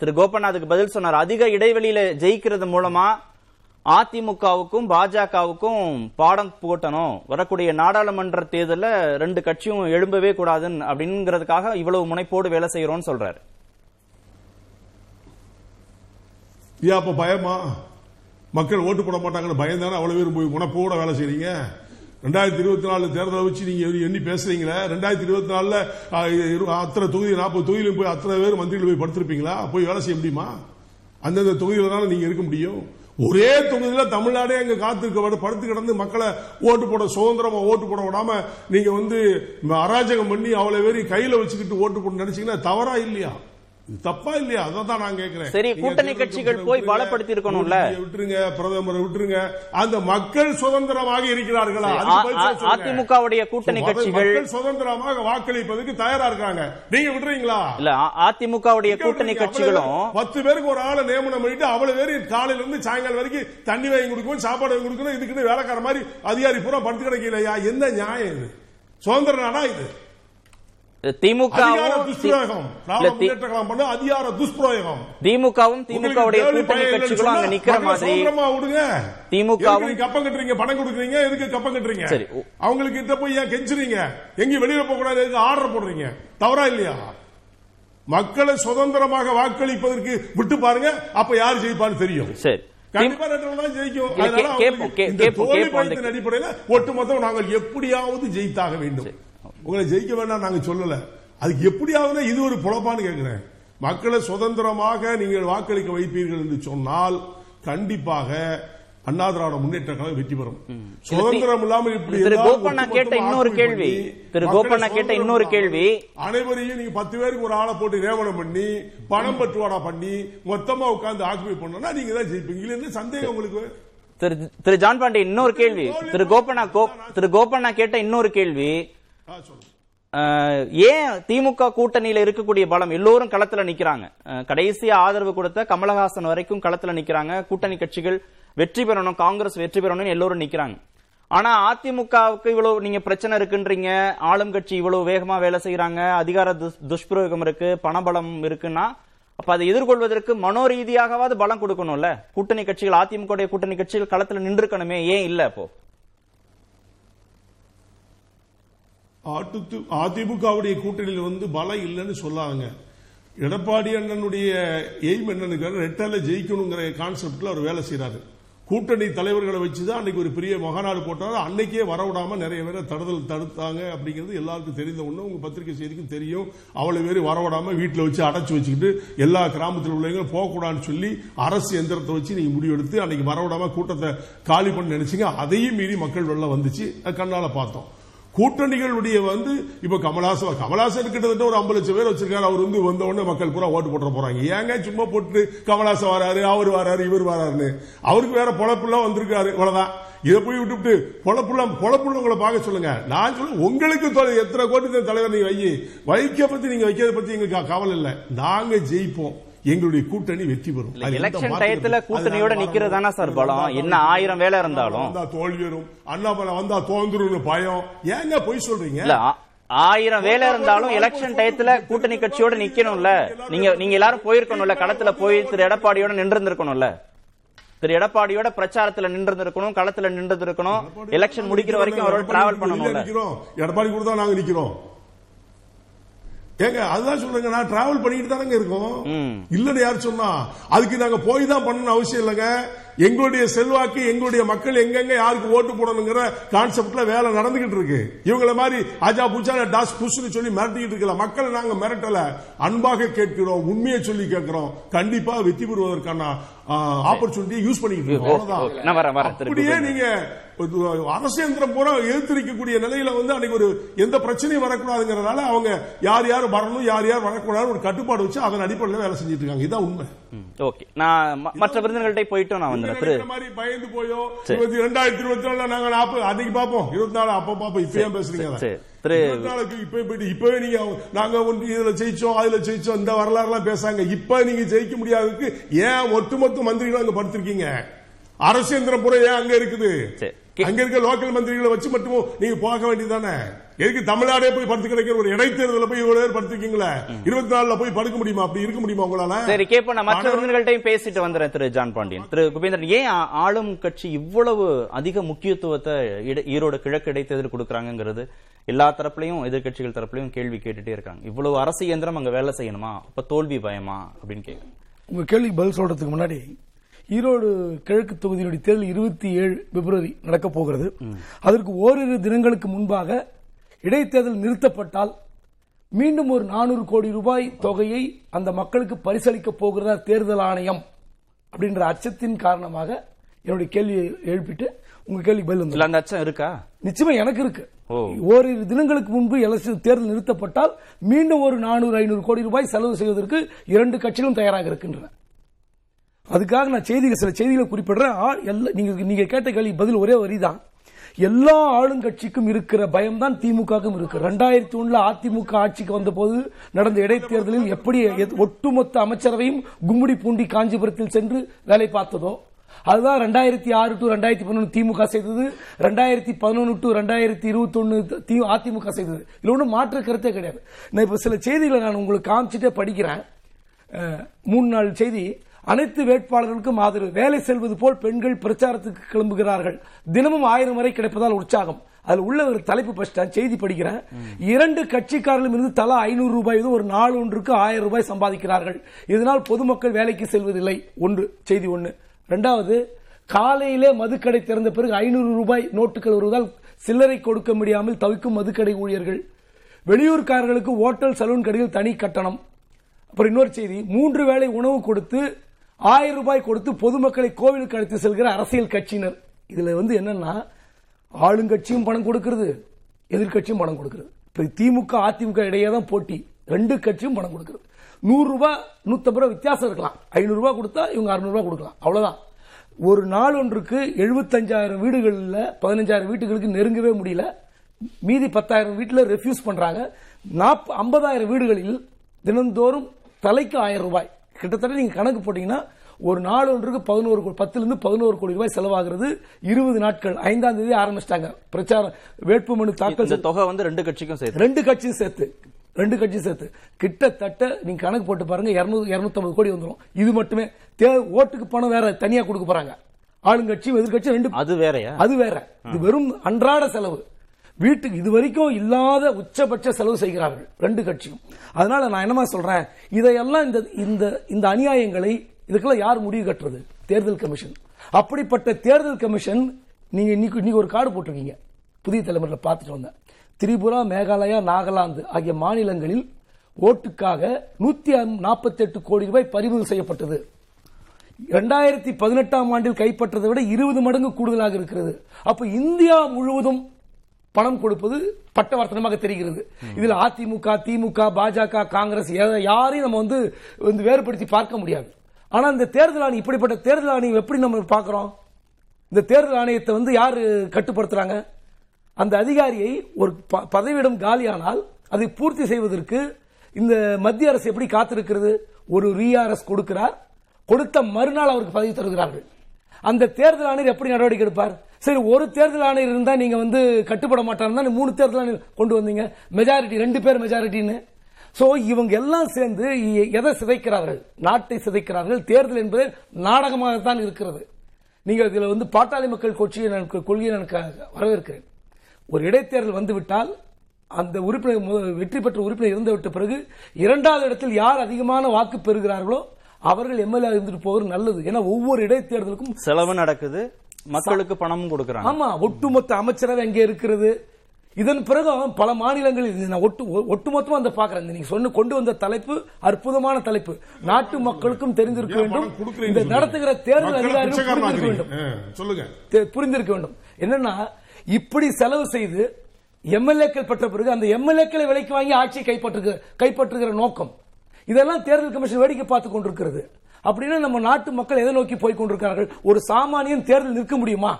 திரு கோபநாதுக்கு பதில் சொன்னார். அதிக இடைவெளியில ஜெயிக்கிறது மூலமா அதிமுகவுக்கும் பாஜகவுக்கும் பாடம் போட்டணும் வரக்கூடிய நாடாளுமன்ற தேர்தலில் ரெண்டு கட்சியும் எழும்பவே கூடாதுன்னு அப்படிங்கறதுக்காக இவ்வளவு முனைப்போடு வேலை செய்யறோம்னு சொல்றாரு. அப்ப பயமா? மக்கள் ஓட்டு போட மாட்டாங்கன்னு பயம் தானே அவ்வளவு பேர் போய் வேலை செய்றீங்க? ரெண்டாயிரத்தி இருபத்தி நாலு தேர்தலை வச்சு நீங்க எண்ணி- எண்ணி பேசுறீங்களே? ரெண்டாயிரத்தி இருபத்தி நாலுல அத்தனை தொகுதி நாற்பது தொகுதியிலும் போய் அத்தனை பேர் மந்திரிகள் போய் படுத்திருப்பீங்களா? போய் வேலை செய்ய முடியுமா? அந்தந்த தொகுதியில தானே நீங்க இருக்க முடியும். ஒரே தொகுதியில தமிழ்நாடே அங்க காத்திருக்க படுத்து கிடந்து மக்களை ஓட்டு போட சுதந்திரமா ஓட்டு போட விடாம நீங்க வந்து அராஜகம் பண்ணி அவ்வளவு பேரி கையில வச்சுக்கிட்டு ஓட்டு போட நினைச்சீங்கன்னா தவறா இல்லையா? தப்பா இல்லையா? அதான் தான் நான் கேட்கிறேன். சரி, கூட்டணி கட்சிகள் போய் பலப்படுத்தி இருக்கணும்ல? விட்டுருங்க பிரதமரை விட்டுருங்க. அந்த மக்கள் சுதந்திரமாக இருக்கிறார்களா. அதிமுகவுடைய கூட்டணி கட்சிகள் மக்கள் சுதந்திரமாக வாக்களிப்பதற்கு தயாரா இருக்காங்க. நீங்க விட்டுறீங்களா? இல்ல அதிமுகவுடைய கூட்டணி கட்சிகளும் பத்து பேருக்கு ஒரு ஆளை நியமனம் பண்ணிட்டு அவ்வளவு பேர் காலையில இருந்து சாயங்காலம் வரைக்கும் தண்ணி வாங்கி கொடுக்கணும் சாப்பாடு வாங்கி கொடுக்கணும் இதுக்குன்னு வேலைக்கார மாதிரி அதிகாரி பூரா படுத்து கிடைக்கலையா என்ன நியாயம் இது? சுதந்திர நாடா இது? திமுகவும் திமுகவும் திமுகவுடைய கூட்டணி கட்சிகளும் அங்க நிக்கிற மாதிரி திமுகவும் கப்பம் கட்டுறீங்க? பணம் கொடுக்குறீங்க. எதுக்கு கப்பம் கட்டுறீங்க? சரி. அவங்களுக்கு கிட்ட போய் ஏன் கெஞ்சுறீங்க? எங்கேயும் வெளியில போக கூடாது எதுக்கு ஆர்டர் போடுறீங்க? தவறா இல்லையா? மக்களை சுதந்திரமாக வாக்களிப்பதற்கு விட்டு பாருங்க. அப்ப யார் ஜெயிப்பான்னு தெரியும். சரி. ஜெயிக்கும். அடிப்படையில் ஒட்டுமொத்தம் நாங்கள் எப்படியாவது ஜெயித்தாக வேண்டும். உங்களை ஜெயிக்க வேண்டாம் நாங்க சொல்லல. அதுக்கு எப்படியாவது இது ஒரு புலப்பான்னு கேட்கிறேன் மக்களை சுதந்திரமாக நீங்கள் வாக்களிக்க வைப்பீர்கள் என்று சொன்னால் கண்டிப்பாக அண்ணா திராவிட முன்னேற்ற கழகம் வெற்றி பெறும். சுதந்திரம் இல்லாமல் இப்படி திரு கோபண்ணா கேட்ட இன்னொரு கேள்வி. திரு கோபண்ணா கேட்ட இன்னொரு கேள்வி. அனைவரையும் நீங்க பத்து பேருக்கு ஒரு ஆளை போட்டு நியமனம் பண்ணி பணம் பட்டுவாடா பண்ணி மொத்தமா உட்கார்ந்து ஆக்குபை பண்ணா நீங்க தான் ஜெயிப்பீங்க. என்ன சந்தேகம் உங்களுக்கு? திரு திரு ஜான் பாண்டி இன்னொரு கேள்வி. திரு கோபண்ணா கோ- திரு கோபண்ணா கேட்ட இன்னொரு கேள்வி. ஏன் திமுக கூட்டணியில இருக்கக்கூடிய பலம் எல்லோரும் களத்துல நிக்கிறாங்க? கடைசி கடைசியா ஆதரவு கொடுத்த கமலஹாசன் வரைக்கும் களத்துல நிக்கிறாங்க. கூட்டணி கட்சிகள் வெற்றி பெறணும் காங்கிரஸ் வெற்றி பெறணும்னு எல்லோரும் நிக்கிறாங்க. ஆனா அதிமுகவுக்கு இவ்வளவு நீங்க பிரச்சனை இருக்குன்றீங்க. ஆளும் கட்சி இவ்வளவு வேகமா வேலை செய்யறாங்க அதிகார துஷ்பிரயோகம் இருக்கு பணபலம் இருக்குன்னா அப்ப அதை எதிர்கொள்வதற்கு மனோரீதியாகவாது பலம் கொடுக்கணும்ல? கூட்டணி கட்சிகள் அதிமுக கூட்டணி கட்சிகள் களத்துல நின்றுக்கணுமே ஏன் இல்ல இப்போ அதிமுகவுடைய கூட்டணியில் வந்து பலம் இல்லைன்னு சொல்லாங்க எடப்பாடி அண்ணனுடைய எய்ம் என்னன்னு ரெட்டால ஜெயிக்கணுங்கிற கான்செப்ட்ல அவர் வேலை செய்யறாரு கூட்டணி தலைவர்களை வச்சுதான் அன்னைக்கு ஒரு பெரிய மகாநாடு போட்டாரு. அன்னைக்கே வரவிடாம நிறைய பேரை தடுதல் தடுத்தாங்க அப்படிங்கிறது எல்லாருக்கும் தெரிந்த ஒண்ணு. உங்க பத்திரிகை செய்திக்கும் தெரியும். அவ்வளவு பேர் வரவிடாம வீட்டில் வச்சு அடைச்சு வச்சுக்கிட்டு எல்லா கிராமத்தில் உள்ளவங்களும் போகக்கூடாதுன்னு சொல்லி அரசு எந்திரத்தை வச்சு நீங்க முடிவெடுத்து அன்னைக்கு வரவிடாம கூட்டத்தை காலி பண்ண நினைச்சிங்க. அதையும் மீறி மக்கள் வெள்ள வந்துச்சு. கண்ணால பார்த்தோம். கூட்டணிகளுடைய வந்து இப்ப கமலாசன் கமலாசன் கிட்டத்தட்ட ஒரு ஐம்பது லட்சம் பேர் வச்சிருக்காரு. அவர் வந்து வந்த உடனே மக்கள் பூரா ஓட்டு போட்டு போறாங்க. ஏங்க சும்மா போட்டு கமலாசன் வராரு அவர் வராரு இவர் வராருன்னு. அவருக்கு வேற பொழப்புலாம் வந்திருக்காரு. இவ்வளவுதான். இதை போய் விட்டுவிட்டு பொழப்புள்ள பொழப்புள்ளவங்களை பார்க்க சொல்லுங்க. நான் சொல்ல உங்களுக்கு எத்தனை கோடி தலைவர் நீங்க வை வைக்க பத்தி நீங்க வைக்கிறத பத்தி எங்களுக்கு கவலை இல்லை. நாங்க ஜெயிப்போம். எங்களுடைய கூட்டணி வெற்றி பெறும். எலெக்ஷன் டயத்துல கூட்டணியோட நிக்கிறது தானே சார் பலம். என்ன ஆயிரம் வேலை இருந்தாலும். வந்தா தோல்வி வரும் அண்ணாமலை வந்தா தோந்துருன்னு பயம். ஏங்க பொய் சொல்றீங்க? ஆயிரம் வேலை இருந்தாலும் எலெக்ஷன் டயத்துல கூட்டணி கட்சியோட நிக்கணும்ல. நீங்க நீங்க எல்லாரும் போயிருக்கணும்ல களத்துல போய் திரு எடப்பாடியோட நின்றிருந்திருக்கணும்ல. திரு எடப்பாடியோட பிரச்சாரத்துல நின்றிருந்திருக்கணும் களத்துல நின்றிருக்கணும் எலெக்ஷன் முடிக்கிற வரைக்கும் அவரோட டிராவல் நிக்கிறோம். எடப்பாடி கூட தான் நாங்க நிக்கிறோம். ஏங்க அதுதான் சொல்றேங்க நான் டிராவல் பண்ணிட்டு தானங்க இருக்கோம். இல்லன்னு யார் சொன்னா அதுக்கு நாங்க போய் தான் பண்ணணும் அவசியம் இல்லைங்க. எங்களுடைய செல்வாக்கு எங்களுடைய மக்கள் எங்கெங்க யாருக்கு ஓட்டு போடணுங்கிற கான்செப்ட்ல வேலை நடந்துகிட்டு இருக்கு. இவங்கள மாதிரி அஜா புஜா டாஸ் புஷ்னு சொல்லி மிரட்டிக்கிட்டு இருக்கல. மக்களை நாங்க மிரட்டல. அன்பாக கேட்கிறோம் உண்மையை சொல்லி கேட்கிறோம். கண்டிப்பா வெற்றி பெறுவதற்கான ஆப்பர்ச்சுனிட்டியை யூஸ் பண்ணிக்கிட்டு இருக்கோம். அப்படியே நீங்க ஒரு அரசு எந்திரம் பூரா எதிர்த்திருக்கக்கூடிய நிலையில வந்து அன்னைக்கு ஒரு எந்த பிரச்சனையும் வரக்கூடாதுங்கிறதுனால அவங்க யார் யார் வரணும் யார் யார் வரக்கூடாது ஒரு கட்டுப்பாடு வச்சு அதன் அடிப்படையில் வேலை செஞ்சுட்டு இருக்காங்க. இதுதான் உண்மை. ஓகே. நான் மற்ற விருந்தினர்கள்ட்ட போயிட்டும் நான் வந்துடுறேன் மாதிரி பயந்து போயோ இருபத்தி ரெண்டாயிரத்தி இருபத்தி நாலுல நாங்க நாற்பது அன்னைக்கு பார்ப்போம் இருபத்தி நாலு அப்ப பார்ப்போம் இப்ப ஏன் பேசுறீங்க இப்பவே நீங்க நாங்க இதுல ஜெயிச்சோம் அதுல ஜெயிச்சோம் இந்த வரலாறு எல்லாம் பேசாங்க. இப்ப நீங்க ஜெயிக்க முடியாததுக்கு ஏன் ஒட்டுமொத்த மந்திரிகளும் அங்க படுத்திருக்கீங்க? அரசு எந்திரம் பூரா ஏன் அங்க இருக்குது? அங்க இருக்க லோக்கல் மந்திரிகளை வச்சு மட்டும் நீங்க போக வேண்டியதானே எதுக்கு தமிழ்நாடே போய் படுத்து கிடைக்கிற ஒரு இடைத்தேர்தல போய் இவ்வளவு பேர் படுத்திருக்கீங்களா? இருபத்தி நாலுல போய் படுக்க முடியுமா? அப்படி இருக்க முடியுமா உங்களால? சரி கேப்ப நான் மற்ற விருந்தினர்கள்ட்டையும் பேசிட்டு வந்துடுறேன் திரு ஜான் பாண்டியன். திரு குபேந்திரன் ஏன் ஆளும் கட்சி இவ்வளவு அதிக முக்கியத்துவத்தை ஈரோடு கிழக்கு இடைத்தேர்தல் கொடுக்கறாங்கிறது எல்லா தரப்புலயும் எதிர்க்கட்சிகள் தரப்புலயும் கேள்வி கேட்டுட்டே இருக்காங்க. இவ்வளவு அரசு இயந்திரம் அங்க வேலை செய்யணுமா? அப்ப தோல்வி பயமா? அப்படின்னு கேக்குறேன். உங்க கேள்விக்கு பதில் சொல்றதுக்கு முன்னாடி ஈரோடு கிழக்கு தொகுதியினுடைய தேர்தல் இருபத்தி ஏழு பிப்ரவரி நடக்க போகிறது. அதற்கு ஓரிரு தினங்களுக்கு முன்பாக இடைத்தேர்தல் நிறுத்தப்பட்டால் மீண்டும் ஒரு நானூறு கோடி ரூபாய் தொகையை அந்த மக்களுக்கு பரிசளிக்க போகிறதா தேர்தல் ஆணையம் அப்படின்ற அச்சத்தின் காரணமாக என்னுடைய கேள்வியை எழுப்பிட்டு உங்க கேள்வி பதில் அந்த அச்சம் இருக்கா? நிச்சயமா எனக்கு இருக்கு. ஓரிரு தினங்களுக்கு முன்பு எலெக்ஷன் தேர்தல் நிறுத்தப்பட்டால் மீண்டும் ஒரு நானூறு ஐநூறு கோடி ரூபாய் செலவு செய்வதற்கு இரண்டு கட்சிகளும் தயாராக இருக்கின்றன. அதுக்காக நான் செய்திகள் சில செய்திகளை குறிப்பிடுறேன். ஆ- நீங்க நீங்க கேட்ட கேள்வி பதில் ஒரே வரிதான். எல்லா ஆளுங்கட்சிக்கும் இருக்கிற பயம்தான் திமுகவுக்கும் இருக்கு. ரெண்டாயிரத்தி ஒண்ணுல அதிமுக ஆட்சிக்கு வந்தபோது நடந்த இடைத்தேர்தலில் எப்படி எத்- ஒட்டுமொத்த அமைச்சரவையும் கும்முடி பூண்டி காஞ்சிபுரத்தில் சென்று வேலை பார்த்ததோ அதுதான் ரெண்டாயிரத்தி ஆறு டு ரெண்டாயிரத்தி பதினொன்று திமுக செய்தது. ரெண்டாயிரத்தி பதினொன்று டு ரெண்டாயிரத்தி இருபத்தி ஒன்னு அதிமுக செய்தது. இதுல ஒன்றும் மாற்று கருத்தே கிடையாது. நான் இப்ப சில செய்திகளை நான் உங்களுக்கு காமிச்சிட்டே படிக்கிறேன். மூணு நாள் செய்தி. அனைத்து வேட்பாளர்களுக்கும் ஆதரவு. வேலை செல்வது போல் பெண்கள் பிரச்சாரத்துக்கு கிளம்புகிறார்கள். தினமும் ஆயிரம் வரை கிடைப்பதால் உற்சாகம். அதுல உள்ள ஒரு தலைப்பு படிச்சிட்டேன் செய்தி படிக்கிறேன். இரண்டு கட்சிக்காரர்களும் இருந்து தலா ஐநூறு ரூபாய் ஒரு நாள் ஒன்றுக்கு ஆயிரம் ரூபாய் சம்பாதிக்கிறார்கள். இதனால் பொதுமக்கள் வேலைக்கு செல்வதில்லை. ஒன்று செய்தி ஒன்று. ரெண்டாவது காலையிலே மதுக்கடை திறந்த பிறகு ஐநூறு ரூபாய் நோட்டுகள் வருவதால் சில்லறை கொடுக்க முடியாமல் தவிக்கும் மதுக்கடை ஊழியர்கள். வெளியூர்காரர்களுக்கு ஓட்டல் சலூன் கடையில் தனி கட்டணம். அப்புறம் இன்னொரு செய்தி. மூன்று வேளை உணவு கொடுத்து ஆயிரம் ரூபாய் கொடுத்து பொதுமக்களை கோவிலுக்கு அழைத்து செல்கிற அரசியல் கட்சியினர். இதுல வந்து என்னன்னா ஆளுங்கட்சியும் பணம் கொடுக்கிறது எதிர்க்கட்சியும் பணம் கொடுக்கிறது. இப்ப திமுக அதிமுக இடையே தான் போட்டி. ரெண்டு கட்சியும் பணம் கொடுக்கிறது. நூறு ரூபாய் நூத்தம்பது ரூபாய் வித்தியாசம் இருக்கலாம். ஐநூறு ரூபாய் கொடுத்தா இவங்க அறுநூறுபா கொடுக்கலாம். அவ்வளவுதான். ஒரு நாள் ஒன்றுக்கு எழுபத்தஞ்சாயிரம் வீடுகளில் பதினஞ்சாயிரம் வீட்டுகளுக்கு நெருங்கவே முடியல. மீதி பத்தாயிரம் வீட்டில் ரெஃப்யூஸ் பண்றாங்க. நாப் ஐம்பதாயிரம் வீடுகளில் தினந்தோறும் தலைக்கு ஆயிரம் ரூபாய். கிட்டத்தட்ட நீங்க கணக்கு போட்டீங்கன்னா ஒரு நாள் ஒன்றுக்கு பதினோரு கோடி பத்துல இருந்து பதினோரு கோடி ரூபாய் செலவாகிறது. இருபது நாட்கள் ஐந்தாம் தேதி ஆரம்பிச்சிட்டாங்க. பிரச்சாரம் வேட்புமனு தாக்கல் தொகை வந்து ரெண்டு கட்சிக்கும் சேர்த்து. ரெண்டு கட்சியும் சேர்த்து. ரெண்டு கட்சியும் சேர்த்து. கிட்டத்தட்ட நீங்க கணக்கு போட்டு பாருங்க இருநூறு இருநூத்தம்பது கோடி வந்துரும். இது மட்டுமே. தே- ஓட்டுக்கு பணம் வேற தனியா கொடுக்க போறாங்க. ஆளுங்கட்சியும் எதிர்கட்சியும் ரெண்டு அது வேறயா? அது வேற. இது வெறும் அன்றாட செலவு. வீட்டுக்கு இது வரைக்கும் இல்லாத உச்சபட்ச செலவு செய்கிறார்கள். ரெண்டு கட்சியும். அதனால நான் என்னமா சொல்றேன்? இதையெல்லாம் இந்த இந்த இந்த அநியாயங்களை இதுக்கெல்லாம் யார் முடிவு கட்டுறது? தேர்தல் கமிஷன். அப்படிப்பட்ட தேர்தல் கமிஷன் நீங்க இன்னைக்கு இன்னைக்கு ஒரு கார்டு போட்டிருக்கீங்க. புதிய தலைமுறையில் பார்த்துட்டு வந்தேன். திரிபுரா மேகாலயா நாகாலாந்து ஆகிய மாநிலங்களில் ஓட்டுக்காக நூத்தி நாற்பத்தி எட்டு கோடி ரூபாய் பறிமுதல் செய்யப்பட்டது. இரண்டாயிரத்தி பதினெட்டாம் ஆண்டில் கைப்பற்றதை விட இருபது மடங்கு கூடுதலாக இருக்கிறது. அப்ப இந்தியா முழுவதும் பணம் கொடுப்பது பட்டவர்த்தனமாக தெரிகிறது. இதில் அதிமுக திமுக பாஜக காங்கிரஸ் யாரையும் நம்ம வந்து வந்து வேறுபடுத்தி பார்க்க முடியாது. ஆனால் இந்த தேர்தல் ஆணையம் இப்படிப்பட்ட தேர்தல் ஆணையம் எப்படி நம்ம பார்க்குறோம்? இந்த தேர்தல் ஆணையத்தை வந்து யார் கட்டுப்படுத்துறாங்க? அந்த அதிகாரியை ஒரு ப- பதவியிடம் காலியானால் அதை பூர்த்தி செய்வதற்கு இந்த மத்திய அரசு எப்படி காத்திருக்கிறது? ஒரு ரீஆர்எஸ் கொடுக்கிறார். கொடுத்த மறுநாள் அவருக்கு பதவி தருகிறார்கள். அந்த தேர்தல் ஆணையர் எப்படி நடவடிக்கை எடுப்பார்? சரி ஒரு தேர்தல் ஆணையர் இருந்தா நீங்க வந்து கட்டுப்பட மாட்டாருன்னா மூணு தேர்தல் ஆணையர் கொண்டு வந்தீங்க. மெஜாரிட்டி ரெண்டு பேர் மெஜாரிட்டின்னு சோ இவங்க எல்லாம் சேர்ந்து எதை சிதைக்கிறார்கள்? நாட்டை சிதைக்கிறார்கள். தேர்தல் என்பது நாடகமாகத்தான் இருக்கிறது. நீங்க இதுல வந்து பாட்டாளி மக்கள் கட்சியை நான் கொள்கையை நான் வரவேற்கிறேன். ஒரு இடைத்தேர்தல் வந்துவிட்டால் அந்த உறுப்பினர் வெற்றி பெற்ற உறுப்பினர் இருந்துவிட்ட பிறகு இரண்டாவது இடத்தில் யார் அதிகமான வாக்கு பெறுகிறார்களோ அவர்கள் எம்எல்ஏ இருந்துட்டு போவது நல்லது. ஏன்னா ஒவ்வொரு இடைத்தேர்தலுக்கும் செலவு நடக்குது. மக்களுக்கு பணமும் கொடுக்கறாங்க. ஆமா ஒட்டுமொத்த அமைச்சரவை அங்கே இருக்கிறது? இதன் பிறகு பல மாநிலங்களில் நான் ஒட்டு ஒட்டுமொத்தமா அந்த பாக்குறேன். நீங்க சொன்ன கொண்டு வந்த தலைப்பு அற்புதமான தலைப்பு. நாட்டு மக்களுக்கும் தெரிந்திருக்க வேண்டும். இந்த. நடத்துகிற தேர்தல் மக்களை அதிகாரிகள் பிச்சைக்காரன் புரிந்திருக்க. வேண்டும். சொல்லுங்க. புரிந்திருக்க வேண்டும். என்னன்னா இப்படி செலவு செய்து எம்எல்ஏக்கள் பெற்ற பிறகு அந்த எம்எல்ஏக்களை விலைக்கு வாங்கி ஆட்சியை கைப்பற்றுகிற கைப்பற்றுகிற நோக்கம். இதெல்லாம் தேர்தல் கமிஷன் வேடிக்கை பார்த்துக் கொண்டிருக்கிறது. அப்படின்னா நம்ம நாட்டு மக்கள் எதை நோக்கி போய் கொண்டிருக்கிறார்கள் ஒரு சாமானியன் தேர்தல் நிற்க முடியுமா?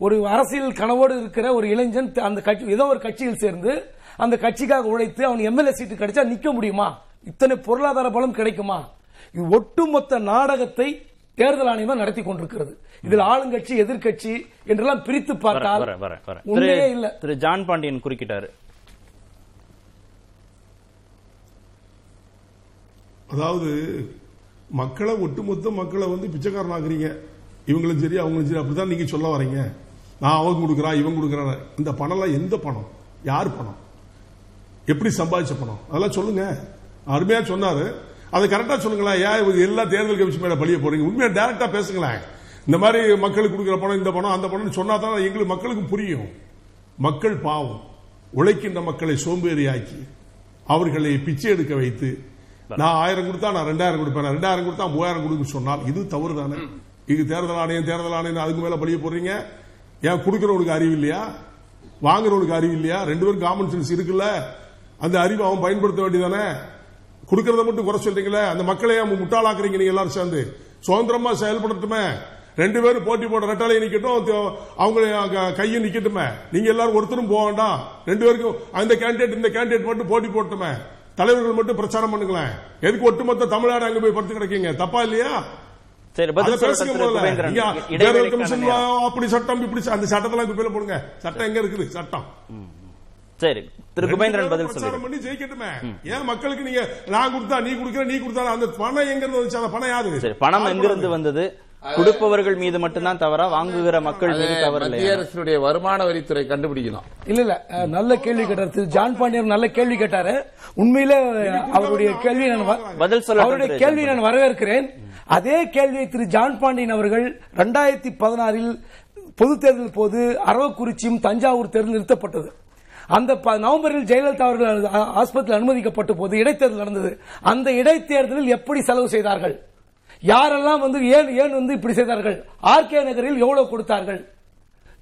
ஒரு அரசியல் கனவோடு இருக்கிற ஒரு இளைஞன் அந்த கட்சி ஏதோ ஒரு கட்சியில் சேர்ந்து அந்த கட்சிக்காக உழைத்து அவன் எம்எல்ஏ சீட்டு கிடைச்சா நிக்க முடியுமா? இத்தனை பொருளாதார பலம் கிடைக்குமா? இது ஒட்டுமொத்த நாடகத்தை தேர்தல் ஆணையம் நடத்தி கொண்டிருக்கிறது. இதில் ஆளுங்கட்சி எதிர்க்கட்சி என்றெல்லாம் பிரித்து பார்த்தால் உண்மையே இல்ல. திரு ஜான் பாண்டியன் குறுக்கிட்டாரு. அதாவது மக்களை ஒட்டுமொத்த மக்களை வந்து பிச்சைக்காரன் ஆக்குறீங்க இவங்களும் சரி அவங்களும் சரி அப்படிதான் நீங்க சொல்ல வரீங்க. நான் அவங்க கொடுக்குறான் இவன் கொடுக்குறான். இந்த பணம்லாம் எந்த பணம்? யார் பணம்? எப்படி சம்பாதிச்ச பணம்? அதெல்லாம் சொல்லுங்க. அருமையா சொன்னாரு. அதை கரெக்டா சொல்லுங்களேன். ஏன் இவங்க எல்லா தேர்தல் கமிஷன் மேல பழிய போறீங்க? உண்மையா டேரக்டா பேசுங்களேன். இந்த மாதிரி மக்களுக்கு கொடுக்குற பணம் இந்த பணம் அந்த பணம் சொன்னா தான் எங்களுக்கு மக்களுக்கு புரியும். மக்கள் பாவம். உழைக்கின்ற மக்களை சோம்பேறியாக்கி அவர்களை பிச்சை எடுக்க வைத்து நான் ஆயிரம் கொடுத்தா நான் ரெண்டாயிரம் கொடுப்பேன். ரெண்டாயிரம் கொடுத்தா மூவாயிரம் கொடுக்க சொன்னால் இது தவறு தானே இது தேர்தல் ஆணையம் தேர்தல் ஆணையம் அதுக்கு மேல பழிய போடுறீங்க? ஏன் கொடுக்கறவனுக்கு அறிவு இல்லையா? வாங்குறவனுக்கு அறிவு இல்லையா? ரெண்டு பேரும் காமன் சென்ஸ் இருக்குல்ல? அந்த அறிவை அவன் பயன்படுத்த வேண்டியதானே? கொடுக்கறத மட்டும் குறை சொல்றீங்களே? அந்த மக்களை முட்டாளாக்குறீங்க நீங்க எல்லாரும் சேர்ந்து? சுதந்திரமா செயல்படட்டுமே? ரெண்டு பேரும் போட்டி போட ரெட்டாலையை நிக்கட்டும் அவங்க கையை நிக்கட்டுமே? நீங்க எல்லாரும் ஒருத்தரும் போக வேண்டாம். ரெண்டு பேருக்கும் அந்த கேண்டிடேட் இந்த கேண்டிடேட் மட்டும் போட்டி போட்டுமே தலைவர்கள் மட்டும் பிரச்சாரம் பண்ணுங்களேன். எதுக்கு ஒட்டுமொத்த தமிழ்நாடு அங்க போய் படுத்து கிடக்கீங்க? தப்பா இல்லையா. அப்படி சட்டம் இப்படி அந்த சட்டத்தெல்லாம் குப்பையில போடுங்க. சட்டம் எங்க இருக்குது? சட்டம். சரி திரு குபேந்திரன் பதில் சொல்லுங்க. பண்ணி ஜெயிக்கட்டுமே. ஏன் மக்களுக்கு நீங்க நான் கொடுத்தா நீ கொடுக்கிற நீ கொடுத்தா அந்த பணம் எங்க இருந்து வந்துச்சு? அந்த பணம் யாரு? சரி பணம் எங்கிருந்து வந்தது? கொடுப்பவர்கள் மீது மட்டும்தான் தவறா வாங்குகிற மக்கள் மீது தவறு மத்திய அரசுடைய வருமான வரித்துறை கண்டுபிடிக்கணும். இல்ல இல்ல நல்ல கேள்வி கேட்டார். திரு. ஜான் பாண்டியன் நல்ல கேள்வி கேட்டாரு. உண்மையில அவருடைய கேள்வி நான் பதில் சொல்லட்டும் அவருடைய கேள்வி நான் வரவேற்கிறேன். அதே கேள்வியை திரு. ஜான் பாண்டியன் அவர்கள் ரெண்டாயிரத்தி பதினாறில் பொது தேர்தல் போது அரவக்குறிச்சியும் தஞ்சாவூர் தேர்தல் நிறுத்தப்பட்டது. அந்த நவம்பரில் ஜெயலலிதா அவர்கள் ஆஸ்பத்திரியில் அனுமதிக்கப்பட்ட போது இடைத்தேர்தல் நடந்தது. அந்த இடைத்தேர்தலில் எப்படி செலவு செய்தார்கள்? யாரெல்லாம் வந்து ஏன் ஏன் வந்து இப்படி செய்தார்கள்? ஆர்கே நகரில் எவ்வளவு கொடுத்தார்கள்?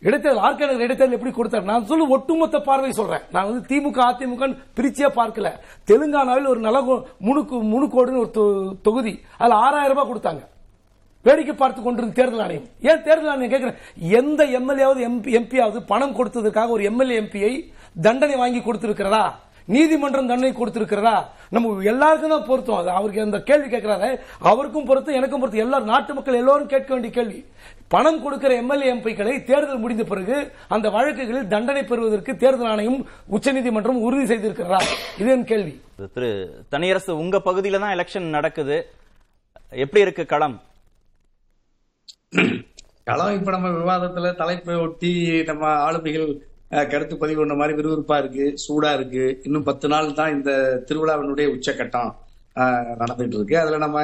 இடைத்தேர்தல் ஆர்கே நகர் இடைத்தேர்தல் எப்படி கொடுத்தார்? நான் சொல்லு ஒட்டுமொத்த பார்வை சொல்றேன். நான் வந்து திமுக அதிமுக பிரிச்சே பார்க்கல. தெலுங்கானாவில் ஒரு நல முணுக்கு முணுக்கோடுன்னு ஒரு தொ- தொகுதி. அதுல ஆறாயிரம் ரூபாய் கொடுத்தாங்க. வேடிக்கை பார்த்து கொண்டிருந்த தேர்தல் ஆணையம். ஏன் தேர்தல் ஆணையம் கேட்கிறேன் எந்த எம்எல்ஏவது எம்பி எம்பியாவது பணம் கொடுத்ததுக்காக ஒரு எம்எல்ஏ எம்பியை தண்டனை வாங்கி கொடுத்திருக்கிறதா? நீதிமன்றம் தண்டனை கொடுத்திருக்கிறதா? நம்ம எல்லாருக்கும் தான் பொருத்தம். அது அவருக்கு அந்த கேள்வி கேட்கிறாரு. அவருக்கும் பொருத்தம் எனக்கும் பொருத்தம். எல்லாரும் நாட்டு மக்கள் எல்லாரும் கேட்க வேண்டிய கேள்வி. பணம் கொடுக்கிற எம்எல்ஏ எம்பிக்களை தேர்தல் முடிந்த பிறகு அந்த வழக்குகளில் தண்டனை பெறுவதற்கு தேர்தல் ஆணையம் உச்சநீதிமன்றம் உறுதி செய்திருக்கிறதா? இது என் கேள்வி திரு தனியரசு உங்க பகுதியில தான் எலெக்ஷன் நடக்குது. எப்படி இருக்கு களம்? களம் இப்ப நம்ம விவாதத்துல தலைப்பை ஒட்டி நம்ம ஆளுமைகள் கருத்து பதிவு பண்ண மாதிரி விறுவிறுப்பா இருக்கு சூடா இருக்கு. இன்னும் பத்து நாள் தான் இந்த திருவிழாவினுடைய உச்சக்கட்டம் நடந்துட்டு இருக்கு. அதுல நம்ம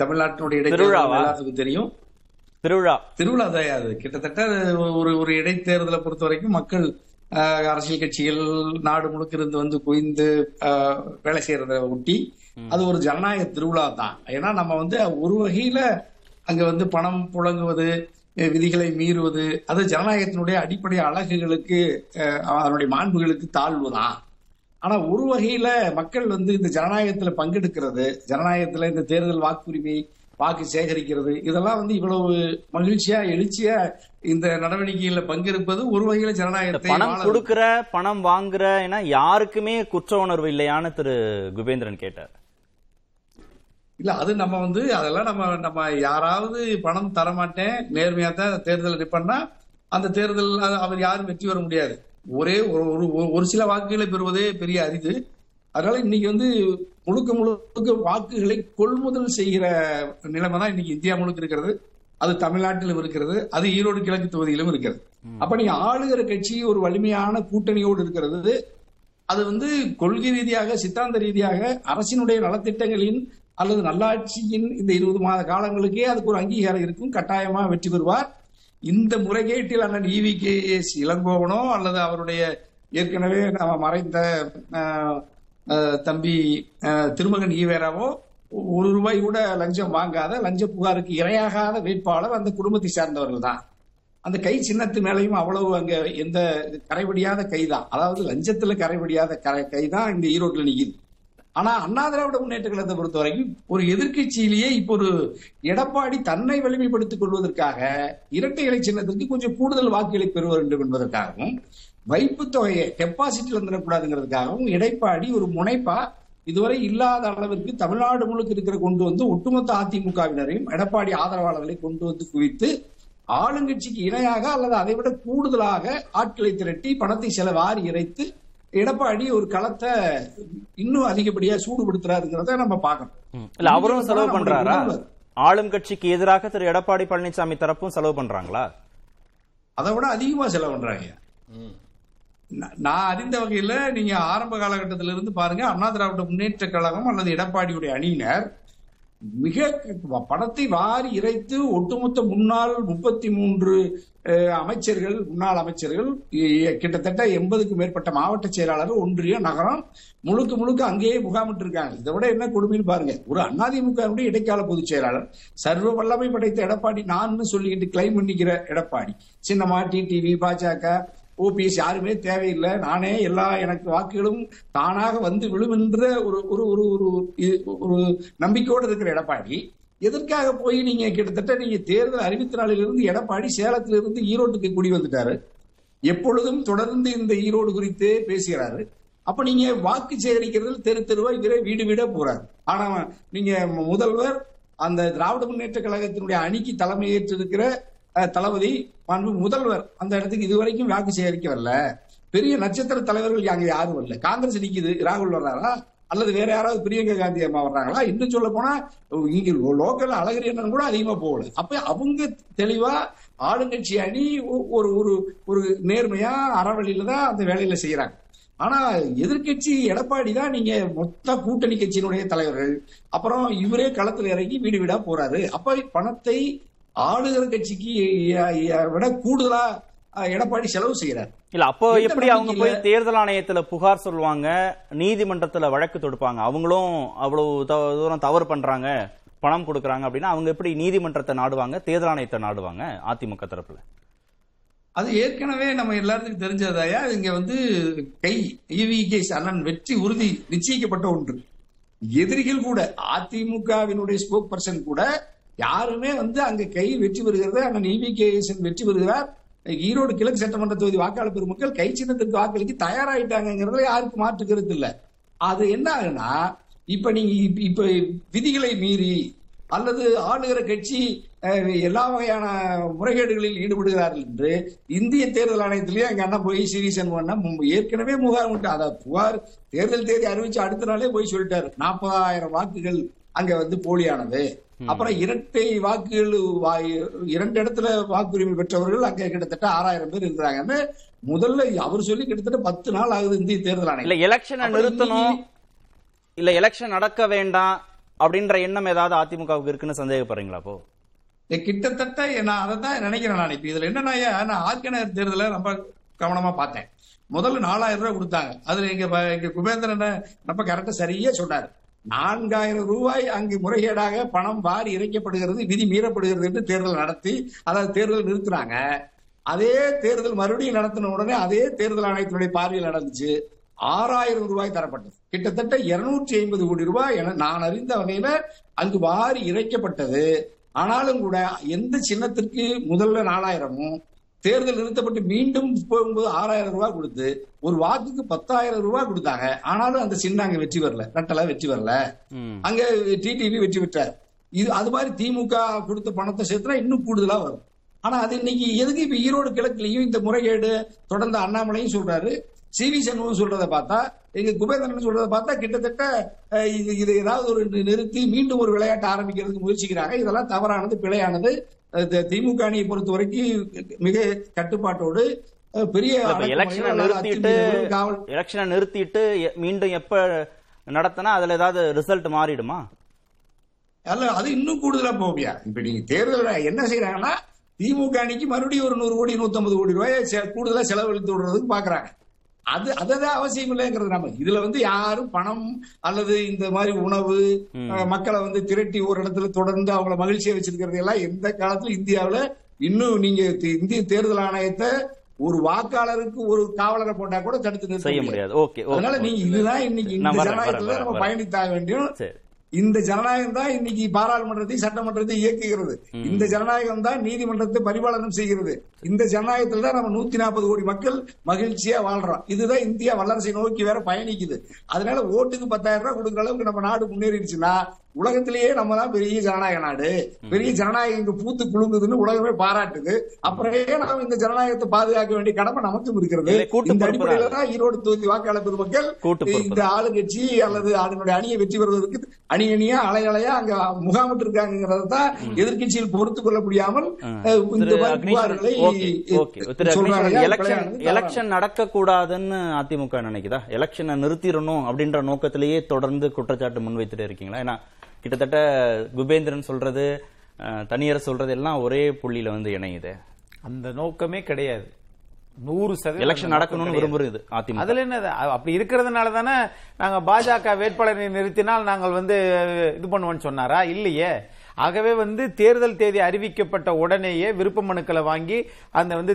தமிழ்நாட்டினுடைய இடைத்தேர்தல்? எல்லாத்துக்கும் தெரியும். திருவிழா. திருவிழா தான் அது. கிட்டத்தட்ட ஒரு ஒரு இடைத்தேர்தலை பொறுத்த வரைக்கும் மக்கள் அரசியல் கட்சிகள் நாடு முழுக்க இருந்து வந்து குவிந்து வேலை செய்யறத ஒட்டி அது ஒரு ஜனநாயக திருவிழா தான். ஏன்னா நம்ம வந்து ஒரு வகையில அங்க வந்து பணம் புழங்குவது விதிகளை மீறுவது அது ஜனநாயகத்தினுடைய அடிப்படை அழகுகளுக்கு அதனுடைய மாண்புகளுக்கு தாழ்வு தான் ஆனா ஒரு வகையில மக்கள் வந்து இந்த ஜனநாயகத்துல பங்கெடுக்கிறது ஜனநாயகத்துல இந்த தேர்தல் வாக்குரிமை வாக்கு சேகரிக்கிறது இதெல்லாம் வந்து இவ்வளவு மகிழ்ச்சியா எழுச்சியா இந்த நடவடிக்கையில பங்கெடுப்பது ஒரு வகையில ஜனநாயகத்தை பணம் கொடுக்கிற பணம் வாங்குற ஏன்னா யாருக்குமே குற்ற உணர்வு இல்லையான்னு திரு. குபேந்திரன் கேட்டார். இல்ல அது நம்ம வந்து அதெல்லாம் நம்ம நம்ம யாராவது பணம் தரமாட்டேன் நேர்மையா தான் தேர்தல் நிப்பன்னா அந்த தேர்தல் அவர் யாரும் வெற்றி பெற முடியாது. ஒரே ஒரு ஒரு- ஒரு சில வாக்குகளை பெறுவதே பெரிய அரிது. அதனால இன்னைக்கு வந்து முழுக்க முழுக்க வாக்குகளை கொள்முதல் செய்கிற நிலைமை தான் இன்னைக்கு இந்தியா முழுக்க இருக்கிறது. அது தமிழ்நாட்டிலும் இருக்கிறது. அது ஈரோடு கிழக்கு தொகுதியிலும் இருக்கிறது. அப்ப நீங்க ஆளுகிற கட்சி ஒரு வலிமையான கூட்டணியோடு இருக்கிறது. அது வந்து கொள்கை ரீதியாக சித்தாந்த ரீதியாக அரசினுடைய நலத்திட்டங்களின் அல்லது நல்லாட்சியின் இந்த இருபது மாத காலங்களுக்கே அதுக்கு ஒரு அங்கீகாரம் இருக்கும். கட்டாயமா வெற்றி பெறுவார். இந்த முறைகேட்டில் அண்ணன் இவி கே எஸ் இளங்கோவனோ அல்லது அவருடைய ஏற்கனவே நம்ம மறைந்த தம்பி திருமகன் ஈவேராவோ ஒரு ரூபாய் கூட லஞ்சம் வாங்காத லஞ்ச புகாருக்கு இரையாகாத வேட்பாளர் அந்த குடும்பத்தை சார்ந்தவர்கள் தான். அந்த கை சின்னத்து மேலையும் அவ்வளவு அங்க எந்த கரைபடியாத கைதான். அதாவது லஞ்சத்துல கரைபடியாத கரை கைதான் இந்த ஈரோட்டில் நிக்குது. ஆனா அண்ணா திராவிட முன்னேற்ற கழகத்தை பொறுத்த வரைக்கும் ஒரு எதிர்க்கட்சியிலேயே இப்போ ஒரு எடப்பாடி தன்னை வலிமைப்படுத்திக் கொள்வதற்காக இரட்டை இலை சின்னத்திற்கு கொஞ்சம் கூடுதல் வாக்குகளை பெற வேண்டும் என்பதற்காகவும் வைப்பு தொகையை டெபாசிட்ல இருந்துடக்கூடாதுங்கிறதுக்காகவும் எடப்பாடி ஒரு முனைப்பா இதுவரை இல்லாத அளவிற்கு தமிழ்நாடு முழுக்க இருக்கிற கொண்டு வந்து ஒட்டுமொத்த அதிமுகவினரையும் எடப்பாடி ஆதரவாளர்களை கொண்டு வந்து குவித்து ஆளுங்கட்சிக்கு இணையாக அல்லது அதை விட கூடுதலாக ஆட்களை திரட்டி பணத்தை செலவாரி இறைத்து எடப்பாடி ஒரு களத்தை இன்னும் அதிகப்படியா சூடுபடுத்துறாருங்கிறத நம்ம பார்க்கணும். இல்ல அவரும் செலவு பண்றாரா. ஆளும் கட்சிக்கு எதிராக திரு எடப்பாடி பழனிசாமி தரப்பும் செலவு பண்றாங்களா? அதை விட அதிகமா செலவு பண்றாங்க. நான் அறிந்த வகையில நீங்க ஆரம்ப காலகட்டத்தில இருந்து பாருங்க அண்ணா திராவிட முன்னேற்ற கழகம் அல்லது எடப்பாடியுடைய அணியினர் மிக பணத்தை வாரி இறைத்து ஒட்டுமொத்த முன்னாள் முப்பத்தி மூன்று அமைச்சர்கள் முன்னாள் அமைச்சர்கள் கிட்டத்தட்ட எண்பதுக்கும் மேற்பட்ட மாவட்ட செயலாளர் ஒன்றிய நகரம் முழுக்க முழுக்க அங்கேயே முகாமிட்டு இருக்காங்க இதை விட என்ன கொடுமைன்னு பாருங்க. ஒரு அதிமுகவுடைய இடைக்கால பொதுச் செயலாளர் சர்வ வல்லமை படைத்த எடப்பாடி நான் சொல்லிக்கிட்டு கிளைம் பண்ணிக்கிற எடப்பாடி. சின்னமா டிடிவி பாஜக ஓபிஎஸ் யாருமே தேவையில்லை. நானே எல்லா எனக்கு வாக்குகளும் தானாக வந்து விழும் என்ற ஒரு ஒரு ஒரு ஒரு ஒரு நம்பிக்கையோடு இருக்கிற எடப்பாடி எதற்காக போய் நீங்க கிட்டத்தட்ட நீங்க தேர்தல் அறிவித்த நாளிலிருந்து எடப்பாடி சேலத்திலிருந்து ஈரோட்டுக்கு குடி வந்துட்டாரு. எப்பொழுதும் தொடர்ந்து இந்த ஈரோடு குறித்து பேசுகிறாரு. அப்ப நீங்க வாக்கு சேகரிக்கிறது தெரு தெருவா இவரே வீடு வீடா போறாரு. ஆனா நீங்க முதல்வர் அந்த திராவிட முன்னேற்ற கழகத்தினுடைய அணிக்கு தலைமையேற்றிருக்கிற தளபதி மாண்பு முதல்வர் அந்த இடத்துக்கு இதுவரைக்கும் வாக்கு சேகரிக்க வரல பெரிய நட்சத்திர தலைவர்கள் அங்க யாரும் வரல காங்கிரஸ் நிக்குது. ராகுல் வர்றாரா? அல்லது வேற யாராவது பிரியங்கா காந்தி அம்மா வர்றாங்களா? இன்னும் சொல்ல போனா இங்க லோக்கல் அழகிரி அண்ணன் கூட அதிகமா போகல. அப்ப அவங்க தெளிவா ஆளுங்கட்சி அணி ஒரு ஒரு ஒரு நேர்மையா அறவழியில தான் அந்த வேலையில செய்யறாங்க. ஆனா எதிர்க்கட்சி எடப்பாடி தான் நீங்க மொத்த கூட்டணி கட்சியினுடைய தலைவர்கள். அப்புறம் இவரே களத்துல இறங்கி வீடு வீடா போறாரு. அப்ப பணத்தை ஆளுகிற கட்சிக்கு விட கூடுதலா எடப்பாடி செலவு செய்யறாரு இல்ல அப்போ எப்படி அவங்க போய் தேர்தல் ஆணையத்துல புகார் சொல்லுவாங்க நீதிமன்றத்துல வழக்கு தொடுப்பாங்க அவங்களும் அவ்வளவு தூரம் தவறு பண்றாங்க பணம் கொடுக்கறாங்க அப்படின்னா அவங்க எப்படி நீதிமன்றத்தை நாடுவாங்க தேர்தல் ஆணையத்தை நாடுவாங்க அதிமுக தரப்புல? அது ஏற்கனவே நம்ம எல்லாத்துக்கும் தெரிஞ்சதாயா இங்க வந்து கை ஈவி கே அண்ணன் வெற்றி உறுதி நிச்சயிக்கப்பட்ட ஒன்று. எதிரிகள் கூட அதிமுகவினுடைய ஸ்போக் பர்சன் கூட யாருமே வந்து அங்க கை வெற்றி பெறுகிறது அண்ணன் ஈவி கே வெற்றி பெறுகிறார் ஈரோடு கிழக்கு சட்டமன்ற தொகுதி வாக்காளர் பெருமக்கள் கை சின்னத்திற்கு வாக்களிக்க தயாராயிட்டாங்கிறதுல யாருக்கும் மாற்று கருத்து இல்ல. அது என்ன ஆகுனா இப்ப நீங்க இப்ப- விதிகளை மீறி அல்லது ஆளுகிற கட்சி எல்லா வகையான முறைகேடுகளில் ஈடுபடுகிறார்கள் என்று இந்திய தேர்தல் ஆணையத்திலேயே அங்க அண்ணா போய் சீரியஸ் பண்ண ஏற்கனவே முகாம் விட்டு அதை புகார் தேர்தல் தேதி அறிவிச்சு அடுத்த நாளே போய் சொல்லிட்டாரு. நாற்பதாயிரம் வாக்குகள் அங்க வந்து போலியானது. அப்புறம் இரட்டை வாக்குகள் இரண்டு இடத்துல வாக்குரிமை பெற்றவர்கள் அங்க கிட்டத்தட்ட ஆறாயிரம் பேர் இருக்கிறாங்கன்னு முதல்ல அவர் சொல்லி கிட்டத்தட்ட பத்து நாள் ஆகுது இந்திய தேர்தல் இல்ல ஆணையம் எலெக்ஷனை அப்புறம் நிறுத்தணும். இல்ல எலெக்ஷன் நடக்க வேண்டாம் அப்படின்ற எண்ணம் ஏதாவது அதிமுகவுக்கு இருக்குன்னு சந்தேகப்படுறீங்களா அப்போ? ஏ, கிட்டத்தட்ட நான் அதை தான் நினைக்கிறேன் நான் இப்ப. இதுல என்னன்னா நான் ஆர்கனர் தேர்தலை ரொம்ப கவனமா பார்த்தேன். முதல்ல நாலாயிரம் ரூபாய் கொடுத்தாங்க. அதுல எங்க ப- எங்க குபேந்திரன் ரொம்ப கரெக்டா சரியா சொன்னாரு. நான்காயிரம் ரூபாய் அங்கு முறைகேடாக பணம் வாரி இறைக்கப்படுகிறது விதி மீறப்படுகிறது என்று தேர்தல் நடத்தி அதாவது தேர்தல் நிறுத்தினாங்க. அதே தேர்தல் மறுபடியும் நடத்தின உடனே அதே தேர்தல் ஆணையத்தினுடைய பார்வையில் நடந்துச்சு. ஆறாயிரம் ரூபாய் தரப்பட்டது. கிட்டத்தட்ட இருநூற்றி ஐம்பது கோடி ரூபாய் என நான் அறிந்த வகையில அங்கு வாரி இறைக்கப்பட்டது. ஆனாலும் கூட எந்த சின்னத்திற்கு முதல்ல நாலாயிரமும் தேர்தல் நிறுத்தப்பட்டு மீண்டும் போகும்போது ஆறாயிரம் ரூபாய் கொடுத்து ஒரு வாக்குக்கு பத்தாயிரம் ரூபாய் கொடுத்தாங்க. ஆனாலும் அந்த சின்ன அங்க வெற்றி வரல. ரெட்டலை வெற்றி வரல. அங்க டிடிவி வெற்றி பெற்றார். இது அது மாதிரி திமுக கொடுத்த பணத்தை சேர்த்தா இன்னும் கூடுதலா வரும். ஆனா அது இன்னைக்கு எதுக்கு இப்ப ஈரோடு கிழக்குலயும் இந்த முறைகேடு தொடர்ந்து அண்ணாமலையும் சொல்றாரு. சி வி சண்முகம் சொல்றதை பார்த்தா எங்க குபேந்திரன் சொல்றதை பார்த்தா கிட்டத்தட்ட இது இது ஏதாவது ஒரு நிறுத்தி மீண்டும் ஒரு விளையாட்டு ஆரம்பிக்கிறதுக்கு முயற்சிக்கிறாங்க. இதெல்லாம் தவறானது பிழையானது. திமுக அணியை பொறுத்த வரைக்கும் மிக கட்டுப்பாட்டோடு பெரிய எலெக்ஷனை நிறுத்திட்டு எலெக்ஷனை நிறுத்திட்டு மீண்டும் எப்ப நடத்தினா அதுல ஏதாவது ரிசல்ட் மாறிடுமா? அல்ல அது இன்னும் கூடுதலா போவியா இப்ப நீங்க தேர்தல் என்ன செய்யறாங்கன்னா திமுக அணிக்கு மறுபடியும் ஒரு நூறு கோடி நூத்தம்பது கோடி ரூபாய் கூடுதலா செலவழித்து விடுறதுக்கு பாக்குறாங்க. அது அதுதான் அவசியம் இல்லைங்கிறது நம்ம. இதுல வந்து யாரும் பணம் அல்லது இந்த மாதிரி உணவு மக்களை வந்து திரட்டி ஒரு இடத்துல தொடர்ந்து அவங்கள மகிழ்ச்சியா வச்சிருக்கிறது எல்லாம் எந்த காலத்துல இந்தியாவுல இன்னும் நீங்க இந்திய தேர்தல் ஆணையத்தை ஒரு வாக்காளருக்கு ஒரு காவலரை போட்டா கூட தடுத்து நிறுத்த செய்ய முடியாது. அதனால நீங்க இதுதான் இன்னைக்கு இந்த ஜனநாயகத்துல நம்ம. பயணித்தாக வேண்டியும் இந்த ஜனநாயகம் தான் இன்னைக்கு பாராளுமன்றத்தை சட்டமன்றத்தை இயக்குகிறது. இந்த ஜனநாயகம் தான் நீதிமன்றத்தை பரிபாலனம் செய்கிறது. இந்த ஜனநாயகத்துல தான் நம்ம நூத்தி நாற்பது கோடி மக்கள் மகிழ்ச்சியா வாழ்றோம். இதுதான் இந்தியா வல்லரசை நோக்கி வேற பயணிக்குது. அதனால ஓட்டுக்கு பத்தாயிரம் ரூபாய் கொடுக்குற அளவுக்கு நம்ம நாடு முன்னேறிடுச்சுன்னா உலகத்திலேயே நம்ம தான் பெரிய ஜனநாயக நாடு. பெரிய ஜனநாயகம் இங்க பூத்து குலுங்குதுன்னு உலகமே பாராட்டுது. அப்புறம் ஏன் நாம இந்த ஜனநாயகத்தை பாதுகாக்க வேண்டிய கடமை நமக்கும் இருக்கிறது. இந்த அடிப்படையில தான். ஈரோடு தொகுதி வாக்காளர் பெருமக்கள் இந்த ஆளுங்கட்சி அல்லது அதனுடைய அணியை வெற்றி பெறுவதற்கு அணி அணியா அலை அலையா அங்க முகாமிட்டு இருக்காங்கிறத தான் எதிர்கட்சியில் பொறுத்துக் கொள்ள முடியாமல் இந்த புகார்களை எலெக்ஷன் பிழையானது, தவறானது. எலெக்ஷன் நடக்க கூடாதுன்னு அதிமுக நினைக்குதா? எலெக்ஷனை நிறுத்திடணும் அப்படின்ற நோக்கத்திலேயே தொடர்ந்து குற்றச்சாட்டு முன்வைத்துட்டே இருக்கீங்களா? ஏன்னா கிட்டத்தட்ட குபேந்திரன் சொல்றது தனியார் சொல்றது எல்லாம் ஒரே புள்ளியில வந்து இணையுது அந்த நோக்கமே கிடையாது நூறு சதவீதம் எலெக்ஷன் நடக்கணும்னு. விரும்புறது அதிமுக அதுல என்ன? அப்படி இருக்கிறதுனால தானே நாங்க பாஜக வேட்பாளரை நிறுத்தினால் நாங்கள் வந்து இது பண்ணுவோம்னு சொன்னாரா இல்லையே ஆகவே வந்து தேர்தல் தேதி அறிவிக்கப்பட்ட உடனேயே விருப்ப மனுக்களை வாங்கி அந்த வந்து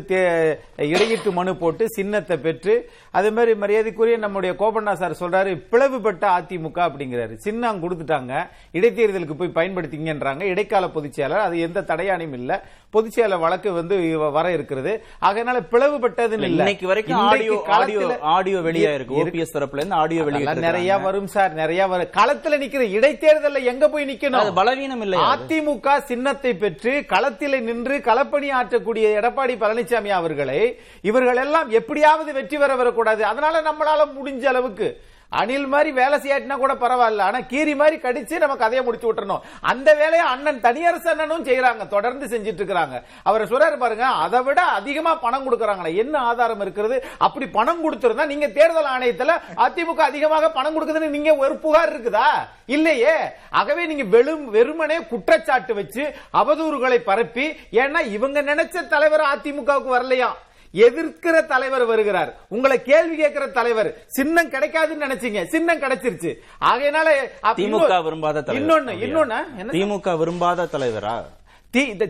இடையீட்டு மனு போட்டு சின்னத்தை பெற்று அதே மாதிரி மரியாதைக்குரிய நம்முடைய கோபண்ணா சார் சொல்றாரு பிளவுபட்ட அதிமுக அப்படிங்கிறாரு. சின்னம் கொடுத்துட்டாங்க. இடைத்தேர்தலுக்கு போய் பயன்படுத்திங்கன்றாங்க. இடைக்கால பொதுச்செயலர் அது எந்த தடையானையும் இல்ல. பொதுச்செயலர் வழக்கு வந்து வர இருக்கிறது. அதனால பிளவுபட்டதுன்னு இல்ல. இன்னைக்கு வரைக்கும் ஆடியோ ஆடியோ ஆடியோ வெளியா இருக்கு. ஓபிஎஸ் தரப்புல இருந்து ஆடியோ அதெல்லாம் நிறைய வரும் சார். நிறைய வரும். களத்துல நிக்கிற இடைத்தேர்தல்ல எங்க போய் அது நிக்கணும் பலவீனம் இல்லையா? அதிமுக சின்னத்தை பெற்று களத்திலே நின்று களப்பணி ஆற்றக்கூடிய எடப்பாடி பழனிசாமி அவர்களை இவர்கள் எல்லாம் எப்படியாவது வெற்றி பெற வரக்கூடாது. அதனால நம்மளால முடிஞ்ச அளவுக்கு அணில் மாதிரி வேலை செய்யாட்டினா கூட பரவாயில்ல. ஆனா கீரி மாதிரி கடிச்சு நம்ம கதையை முடிச்சு விட்டுறணும். அந்த வேலையை அண்ணன் தனியரசு அண்ணனும் செய்யறாங்க தொடர்ந்து செஞ்சிட்டு இருக்கிறாங்க அவர் சொல்றாரு பாருங்க அதை விட அதிகமா பணம் கொடுக்கறாங்களா என்ன ஆதாரம் இருக்கிறது? அப்படி பணம் கொடுத்திருந்தா நீங்க தேர்தல் ஆணையத்துல அதிமுக அதிகமாக பணம் கொடுக்குதுன்னு நீங்க ஒரு புகார் இருக்குதா? இல்லையே. ஆகவே நீங்க வெறும் வெறுமனே குற்றச்சாட்டு வச்சு அவதூறுகளை பரப்பி ஏன்னா இவங்க நினைச்ச தலைவர் அதிமுகவுக்கு வரலையா? எதிர்க்கிற தலைவர் வருகிறார். உங்களை கேள்வி கேட்கிற தலைவர். சின்னம் கிடைக்காதுன்னு நினைச்சீங்க. சின்னம் கிடைச்சிருச்சு. ஆகையினால திமுக விரும்பாத தலைவர். இன்னொன்னு? இன்னொன்னு என்ன திமுக விரும்பாத தலைவரா?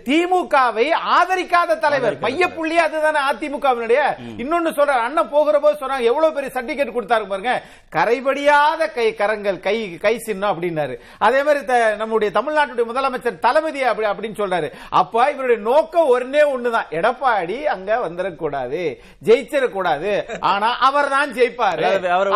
திமுகவை ஆதரிக்காத தலைவர். மையப்புள்ளி அதுதானே அதிமுகவினுடைய. இன்னொன்னு சொல்ற அண்ணன் போகிற போது சொன்னாங்க எவ்வளவு பெரிய சர்டிபிகேட் கொடுத்தாரு பாருங்க. கரைபடியாத கை கரங்கள் கை கை சின்னம் அப்படின்னாரு. அதே மாதிரி நம்முடைய தமிழ்நாட்டுடைய முதலமைச்சர் தளபதி அப்படி அப்படின்னு சொல்றாரு. அப்ப இவருடைய நோக்கம் ஒன்னே ஒண்ணுதான். எடப்பாடி அங்க வந்துடக்கூடாது ஜெயிச்சிடக்கூடாது. ஆனா அவர் தான் ஜெயிப்பாரு.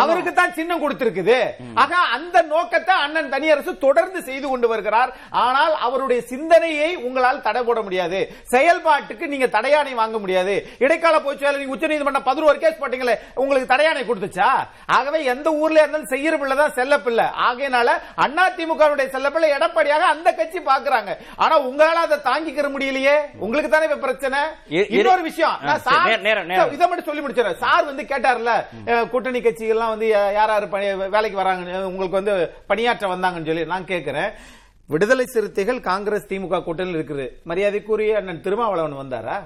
அவருக்கு தான் சின்னம் கொடுத்திருக்குது. ஆக அந்த நோக்கத்தை அண்ணன் தனியரசு தொடர்ந்து செய்து கொண்டு வருகிறார். ஆனால் அவருடைய சிந்தனையை உங்களால் தடை போட முடியாது. செயல்பாட்டுக்கு நீங்க தடையாணை வாங்க முடியாது. இடைக்கால பொதுச்செயலர் நீங்க உச்சநீதிமன்றம் பதினோரு கேஸ் போட்டீங்களே உங்களுக்கு தடையாணை கொடுத்துச்சா? ஆகவே எந்த ஊர்ல இருந்தாலும் செய்யற பிள்ளை தான் செல்ல பிள்ளை. ஆகையினால அண்ணா திமுக செல்ல பிள்ளை எடப்பாடியாக அந்த கட்சி பாக்குறாங்க. ஆனா உங்களால அதை தாங்கிக்கிற முடியலையே. உங்களுக்கு தானே இப்ப பிரச்சனை? இன்னொரு விஷயம். இதை மட்டும் சொல்லி முடிச்சிடறேன். சார் வந்து கேட்டார்ல கூட்டணி கட்சிகள்லாம் வந்து யார் யார் வேலைக்கு வராங்க உங்களுக்கு வந்து பணியாற்ற வந்தாங்கன்னு சொல்லி நான் கேட்கிறேன் விடுதலை சிறுத்தைகள் காங்கிரஸ் திமுக கூட்டணியில் இருக்குது. மரியாதைக்குரிய அண்ணன் திருமாவளவன் வந்தாரா?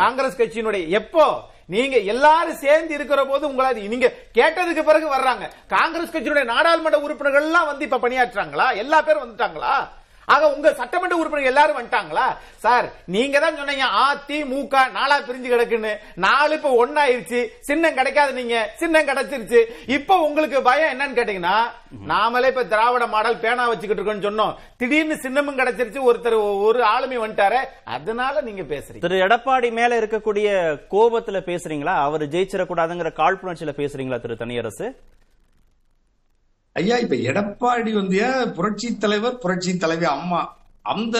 காங்கிரஸ் கட்சியினுடைய எப்போ? நீங்க எல்லாரும் சேர்ந்து இருக்கிற போது உங்களால நீங்க கேட்டதுக்கு பிறகு வர்றாங்க. காங்கிரஸ் கட்சியினுடைய நாடாளுமன்ற உறுப்பினர்கள் எல்லாம் வந்து இப்ப பணியாற்றுறாங்களா? எல்லா பேரும் வந்துட்டாங்களா? ஆக உங்க சட்டமன்ற உறுப்பினர் எல்லாரும் வந்துட்டாங்களா? சார் நீங்க தான் சொன்னீங்க அதிமுக நாளா பிரிஞ்சு கிடக்குன்னு. நாலு இப்ப ஒன்னாயிருச்சு சின்னம் கிடைக்காது நீங்க. சின்னம் கிடைச்சிருச்சு. இப்ப உங்களுக்கு பயம் என்னன்னு கேட்டீங்கன்னா நாமளே இப்ப திராவிட மாடல் பேனா வச்சுக்கிட்டு இருக்கோம்னு சொன்னோம். திடீர்னு சின்னமும் கிடைச்சிருச்சு. ஒருத்தர் ஒரு ஆளுமை வந்துட்டாரு. அதனால நீங்க பேசுறீங்க. திரு எடப்பாடி மேல இருக்கக்கூடிய கோபத்துல பேசுறீங்களா? அவர் ஜெயிச்சிடக்கூடாதுங்கிற காழ்ப்புணர்ச்சியில பேசுறீங்களா திரு தனியரசு? ஐயா இப்ப எடப்பாடி வந்து புரட்சி தலைவர் புரட்சி தலைவி அம்மா. அந்த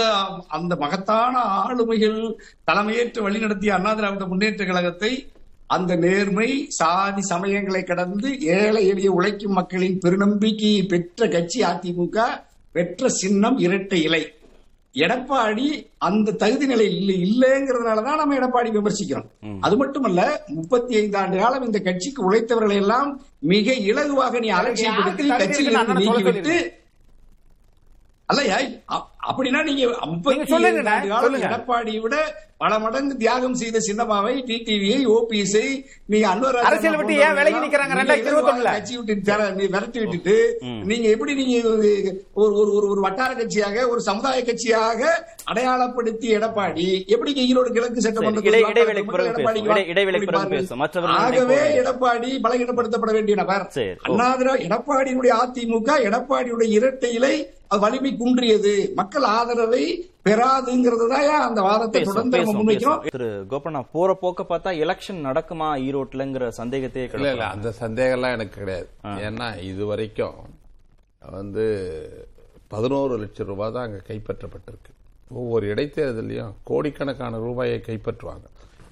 அந்த மகத்தான ஆளுமைகள் தலைமையேற்று வழிநடத்திய அண்ணா திராவிட முன்னேற்ற கழகத்தை அந்த நேர்மை சாதி சமயங்களை கடந்து ஏழை எளிய உழைக்கும் மக்களின் பெருநம்பிக்கையை பெற்ற கட்சி அதிமுக பெற்ற சின்னம் இரட்டை இலை. எடப்பாடி அந்த தகுதி நிலை இல்லை இல்லைங்கிறதுனாலதான் நம்ம எடப்பாடி விமர்சிக்கிறோம். அது மட்டுமல்ல முப்பத்தி ஐந்து ஆண்டு காலம் இந்த கட்சிக்கு உழைத்தவர்களை எல்லாம் மிக இலகுவாக நீ அலட்சியப்படுத்தி யாருக்கு தகுதி கட்சியில் இருக்குன்னு இருந்து அண்ணனை சொல்ல நீக்கிவிட்டு அல்லையா அப்படின்னா நீங்க. எடப்பாடியை விட பல மடங்கு தியாகம் செய்த சின்னமாவை டிடிவியை ஓபிஎஸ்ஐ நீங்க அன்வர் அரசியல் விட்டு ஏன் விலகி நிக்கிறாங்க? கட்சி விட்டு விரட்டி விட்டுட்டு நீங்க எப்படி நீங்க ஒரு ஒரு ஒரு- வட்டார கட்சியாக ஒரு சமுதாய கட்சியாக அடையாளப்படுத்திய எடப்பாடி எப்படி ஈரோடு கிழக்கு சட்டமன்ற ஆகவே. எடப்பாடி பலகீனப்படுத்தப்பட வேண்டிய நபர். அண்ணாதிரா எடப்பாடியினுடைய அதிமுக எடப்பாடியுடைய இரட்டை இலை அது வலிமை குன்றியது. மக்கள் ஆதரவை பெறாதுங்கிறது தான் அந்த வாதத்தை தொடர்ந்து நம்ம முன்வைக்கிறோம். திரு கோபண்ணா போற போக்க பார்த்தா எலெக்ஷன் நடக்குமா ஈரோட்லங்கிற சந்தேகத்தையே இல்ல இல்ல கிளப்பலாம். அந்த சந்தேகம்லாம் எனக்கு கிடையாது. ஏன்னா இது வரைக்கும் வந்து பதினோரு லட்சம் ரூபாய் தான் அங்க கைப்பற்றப்பட்டிருக்கு. ஒவ்வொரு இடைத்தேர்தலையும் கோடிக்கணக்கான ரூபாயை கைப்பற்றுவாங்க.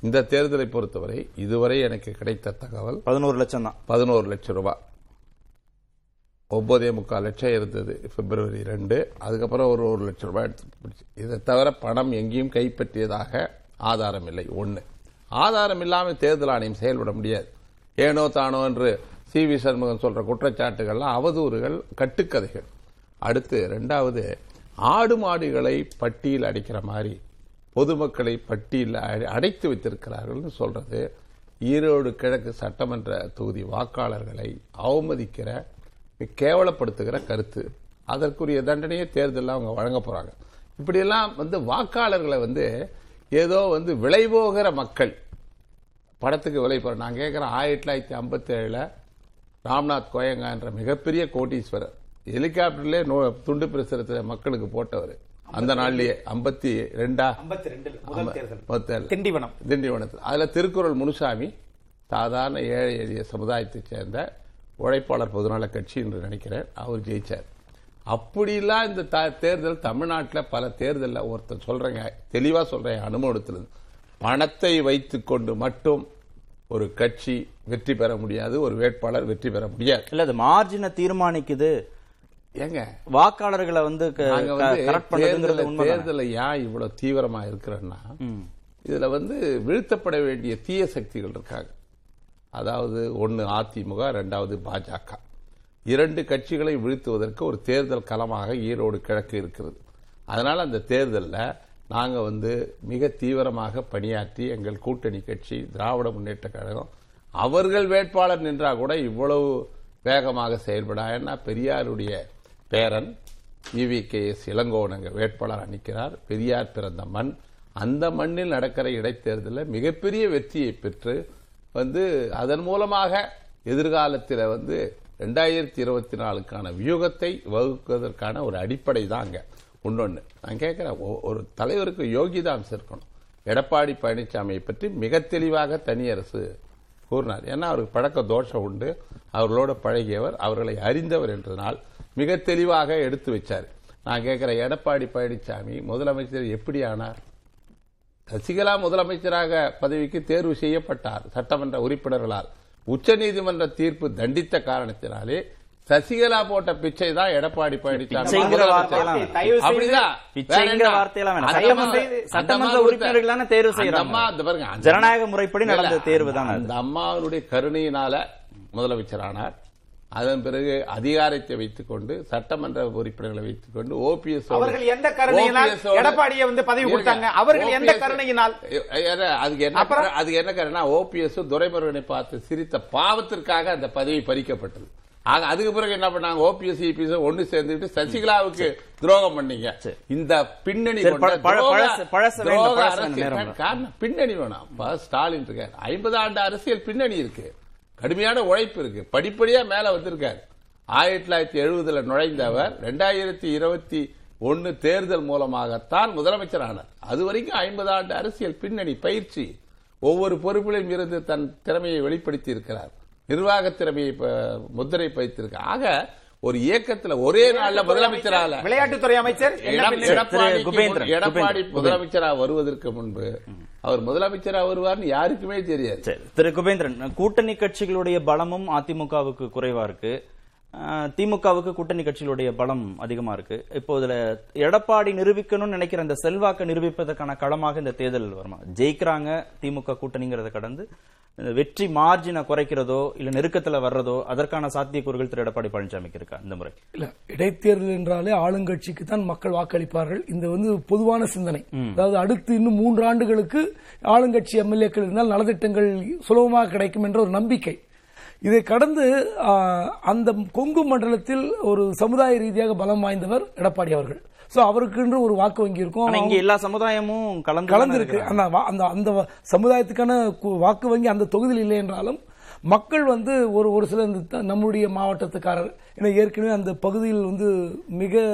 இந்த தேர்தலை பொறுத்தவரை இதுவரை எனக்கு கிடைத்த தகவல் பதினோரு லட்சம் தான். பதினோரு லட்சம் ரூபாய். ஒன்பதே முக்கால் லட்சம் இருந்தது பிப்ரவரி ரெண்டு. அதுக்கப்புறம் ஒரு ஒரு லட்சம் ரூபாய் எடுத்து இதை தவிர பணம் எங்கேயும் கைப்பற்றியதாக ஆதாரம் இல்லை. ஒன்று ஆதாரம் இல்லாமல் தேர்தல் ஆணையம் செயல்பட முடியாது. ஏனோ தானோ என்று சி வி சண்முகம் சொல்கிற குற்றச்சாட்டுகள்லாம் அவதூறுகள் கட்டுக்கதைகள். அடுத்து ரெண்டாவது ஆடு மாடுகளை பட்டியல் அடிக்கிற மாதிரி பொதுமக்களை பட்டியலில் அடைத்து வைத்திருக்கிறார்கள்னு சொல்றது ஈரோடு கிழக்கு சட்டமன்ற தொகுதி வாக்காளர்களை அவமதிக்கிற கேவலப்படுத்துகிற கருத்து. அதற்குரிய தண்டனையை தேர்தலில் அவங்க வழங்க போறாங்க. இப்படியெல்லாம் வந்து வாக்காளர்களை வந்து ஏதோ வந்து விளைபோகிற மக்கள். படத்துக்கு விலை போற நான் கேட்கிறேன் ஆயிரத்தி தொள்ளாயிரத்தி ஐம்பத்தி ஏழுல ராம்நாத் கோயங்கா என்ற மிகப்பெரிய கோட்டீஸ்வரர். ஹெலிகாப்டர்லேயே நோ துண்டு பிரசுரத்தை மக்களுக்கு போட்டவர். அந்த நாள்லயே ஐம்பத்தி ரெண்டா? திண்டிவனம். திண்டிவனத்தில். அதுல திருக்குறள் முனுசாமி சாதாரண ஏழை எளிய சமுதாயத்தைச் சேர்ந்த உழைப்பாளர் பொதுநல கட்சி என்று நினைக்கிறேன் அவர் ஜெயிச்சார். அப்படிலாம் இந்த தேர்தல் தமிழ்நாட்டில் பல தேர்தலில் ஒருத்தர் சொல்றேங்க தெளிவா சொல்றேன் அனுபவத்தில் பணத்தை வைத்துக்கொண்டு மட்டும் ஒரு கட்சி வெற்றி பெற முடியாது ஒரு வேட்பாளர் வெற்றி பெற முடியாது. இல்ல அது மார்ஜினை தீர்மானிக்குது. ஏங்க வாக்காளர்களை வந்து தேர்தல ஏன் இவ்வளவு தீவிரமா இருக்கிறேன்னா இதுல வந்து வீழ்த்தப்பட வேண்டிய தீய சக்திகள் இருக்காங்க. அதாவது ஒன்று அதிமுக ரெண்டாவது பாஜக. இரண்டு கட்சிகளை வீழ்த்துவதற்கு ஒரு தேர்தல் களமாக ஈரோடு கிழக்கு இருக்கிறது. அதனால் அந்த தேர்தலில் நாங்கள் வந்து மிக தீவிரமாக பணியாற்றி எங்கள் கூட்டணி கட்சி திராவிட முன்னேற்ற கழகம் அவர்கள் வேட்பாளர் நின்றா கூட இவ்வளவு வேகமாக செயல்படா? ஏன்னா பெரியாருடைய பேரன் இவி கே. எஸ். இளங்கோவன் வேட்பாளர் நிற்கிறார் பெரியார் பிறந்த மண். அந்த மண்ணில் நடக்கிற இடைத்தேர்தலில் மிகப்பெரிய வெற்றியை பெற்று வந்து அதன் மூலமாக எதிர்காலத்தில் வந்து ரெண்டாயிரத்தி இருபத்தி நாலுக்கான வியூகத்தை வகுப்பதற்கான ஒரு அடிப்படை தான் அங்கே. இன்னொன்னு நான் கேட்குறேன் ஒரு தலைவருக்கு யோகிதாம்சம் இருக்கணும் எடப்பாடி பழனிசாமியை பற்றி மிக தெளிவாக தனியரசு கூறினார். ஏன்னா அவருக்கு பழக்க தோஷம் உண்டு. அவர்களோட பழகியவர் அவர்களை அறிந்தவர் என்றதனால் மிக தெளிவாக எடுத்து வச்சார். நான் கேட்குறேன் எடப்பாடி பழனிசாமி முதலமைச்சர் எப்படி ஆனார் சசிகலா முதலமைச்சராக பதவிக்கு தேர்வு செய்யப்பட்டார் சட்டமன்ற உறுப்பினர்களால். உச்சநீதிமன்ற தீர்ப்பு தண்டித்த காரணத்தினாலே சசிகலா போட்ட பிச்சை தான் எடப்பாடி பழனிசாமி ஜனநாயக முறைப்படி நடந்த தேர்வு தான் அந்த அம்மாவுடைய கருணையினால முதலமைச்சரானார் அதன் பிறகு அதிகாரத்தை வைத்துக் கொண்டு சட்டமன்ற உறுப்பினர்களை வைத்துக் கொண்டு ஓபிஎஸ் அவர்கள் எந்த கருணையினால் எடப்பாடியை வந்து பதவி கொடுத்தாங்க? அவர்கள் எந்த கருணையினால்? அதுக்கு என்ன? அதுக்கு என்ன கருணா? ஓபிஎஸ் துரைமுருகனை பார்த்து சிரித்த பாவத்திற்காக அந்த பதவி பறிக்கப்பட்டது. ஆக அதுக்கு பிறகு என்ன பண்ணாங்க? ஓபிஎஸ் இபிஎஸ் ஒண்ணு சேர்ந்துட்டு சசிகலாவுக்கு துரோகம் பண்ணீங்க. இந்த பின்னணி பின்னணி வேணாம். ஸ்டாலின் இருக்காரு. ஐம்பது ஆண்டு அரசியல் பின்னணி இருக்கு. கடுமையான உழைப்பு இருக்கு. படிப்படியா மேல வந்திருக்காரு. ஆயிரத்தி தொள்ளாயிரத்தி எழுபதுல நுழைந்தவர் ரெண்டாயிரத்தி இருபத்தி ஒன்னு தேர்தல் மூலமாகத்தான் முதலமைச்சர் ஆனார் அது வரைக்கும் ஐம்பது ஆண்டு அரசியல் பின்னணி பயிற்சி ஒவ்வொரு பொறுப்பிலும் இருந்து தன் திறமையை வெளிப்படுத்தி இருக்கிறார். நிர்வாக திறமையை முத்திரை பதித்திருக்கார் ஆக ஒரு இயக்கத்துல ஒரே நாள்ல முதலமைச்சரால விளையாட்டுத்துறை அமைச்சர் எடப்பாடி குபேந்திரன். முதலமைச்சரா வருவதற்கு முன்பு அவர் முதலமைச்சரா வருவார்னு யாருக்குமே தெரியாது. திரு குபேந்திரன் கூட்டணி கட்சிகளுடைய பலமும் அதிமுகவுக்கு குறைவா இருக்கு. திமுகவுக்கு கூட்டணி கட்சிகளுடைய பலம் அதிகமா இருக்கு. இப்போ இதுல எடப்பாடி நிரூபிக்கணும்னு நினைக்கிற அந்த செல்வாக்கை நிரூபிப்பதற்கான களமாக இந்த தேர்தல் வருமா? ஜெயிக்கிறாங்க திமுக கூட்டணிங்கிறத கடந்து இந்த வெற்றி மார்ஜினை குறைக்கிறதோ இல்ல நெருக்கத்துல வர்றதோ அதற்கான சாத்தியக்கூறுகள் திரு எடப்பாடி பழனிசாமிக்கு இருக்கா? இந்த முறை. இல்ல இடைத்தேர்தல் என்றாலே ஆளுங்கட்சிக்கு தான் மக்கள் வாக்களிப்பார்கள். இந்த வந்து பொதுவான சிந்தனை. அதாவது அடுத்து இன்னும் மூன்று ஆண்டுகளுக்கு ஆளுங்கட்சி எம்எல்ஏக்கள் இருந்தால் நலத்திட்டங்கள் சுலபமாக கிடைக்கும் என்ற ஒரு நம்பிக்கை. இதை கடந்து அந்த கொங்கு மண்டலத்தில் ஒரு சமுதாய ரீதியாக பலம் வாய்ந்தவர் எடப்பாடி அவர்கள். சோ அவருக்கென்று ஒரு வாக்கு வங்கி இருக்கும் இங்க எல்லா சமுதாயமும் கலந்து கலந்து இருக்கு அந்த அந்த அந்த சமுதாயத்துக்கான வாக்கு வங்கி அந்த தொகுதியில் இல்லை என்றாலும் மக்கள் வந்து ஒரு ஒரு சில இந்த நம்முடைய மாவட்டத்துக்காரர் ஏன்னா ஏற்கனவே அந்த பகுதியில் வந்து மிக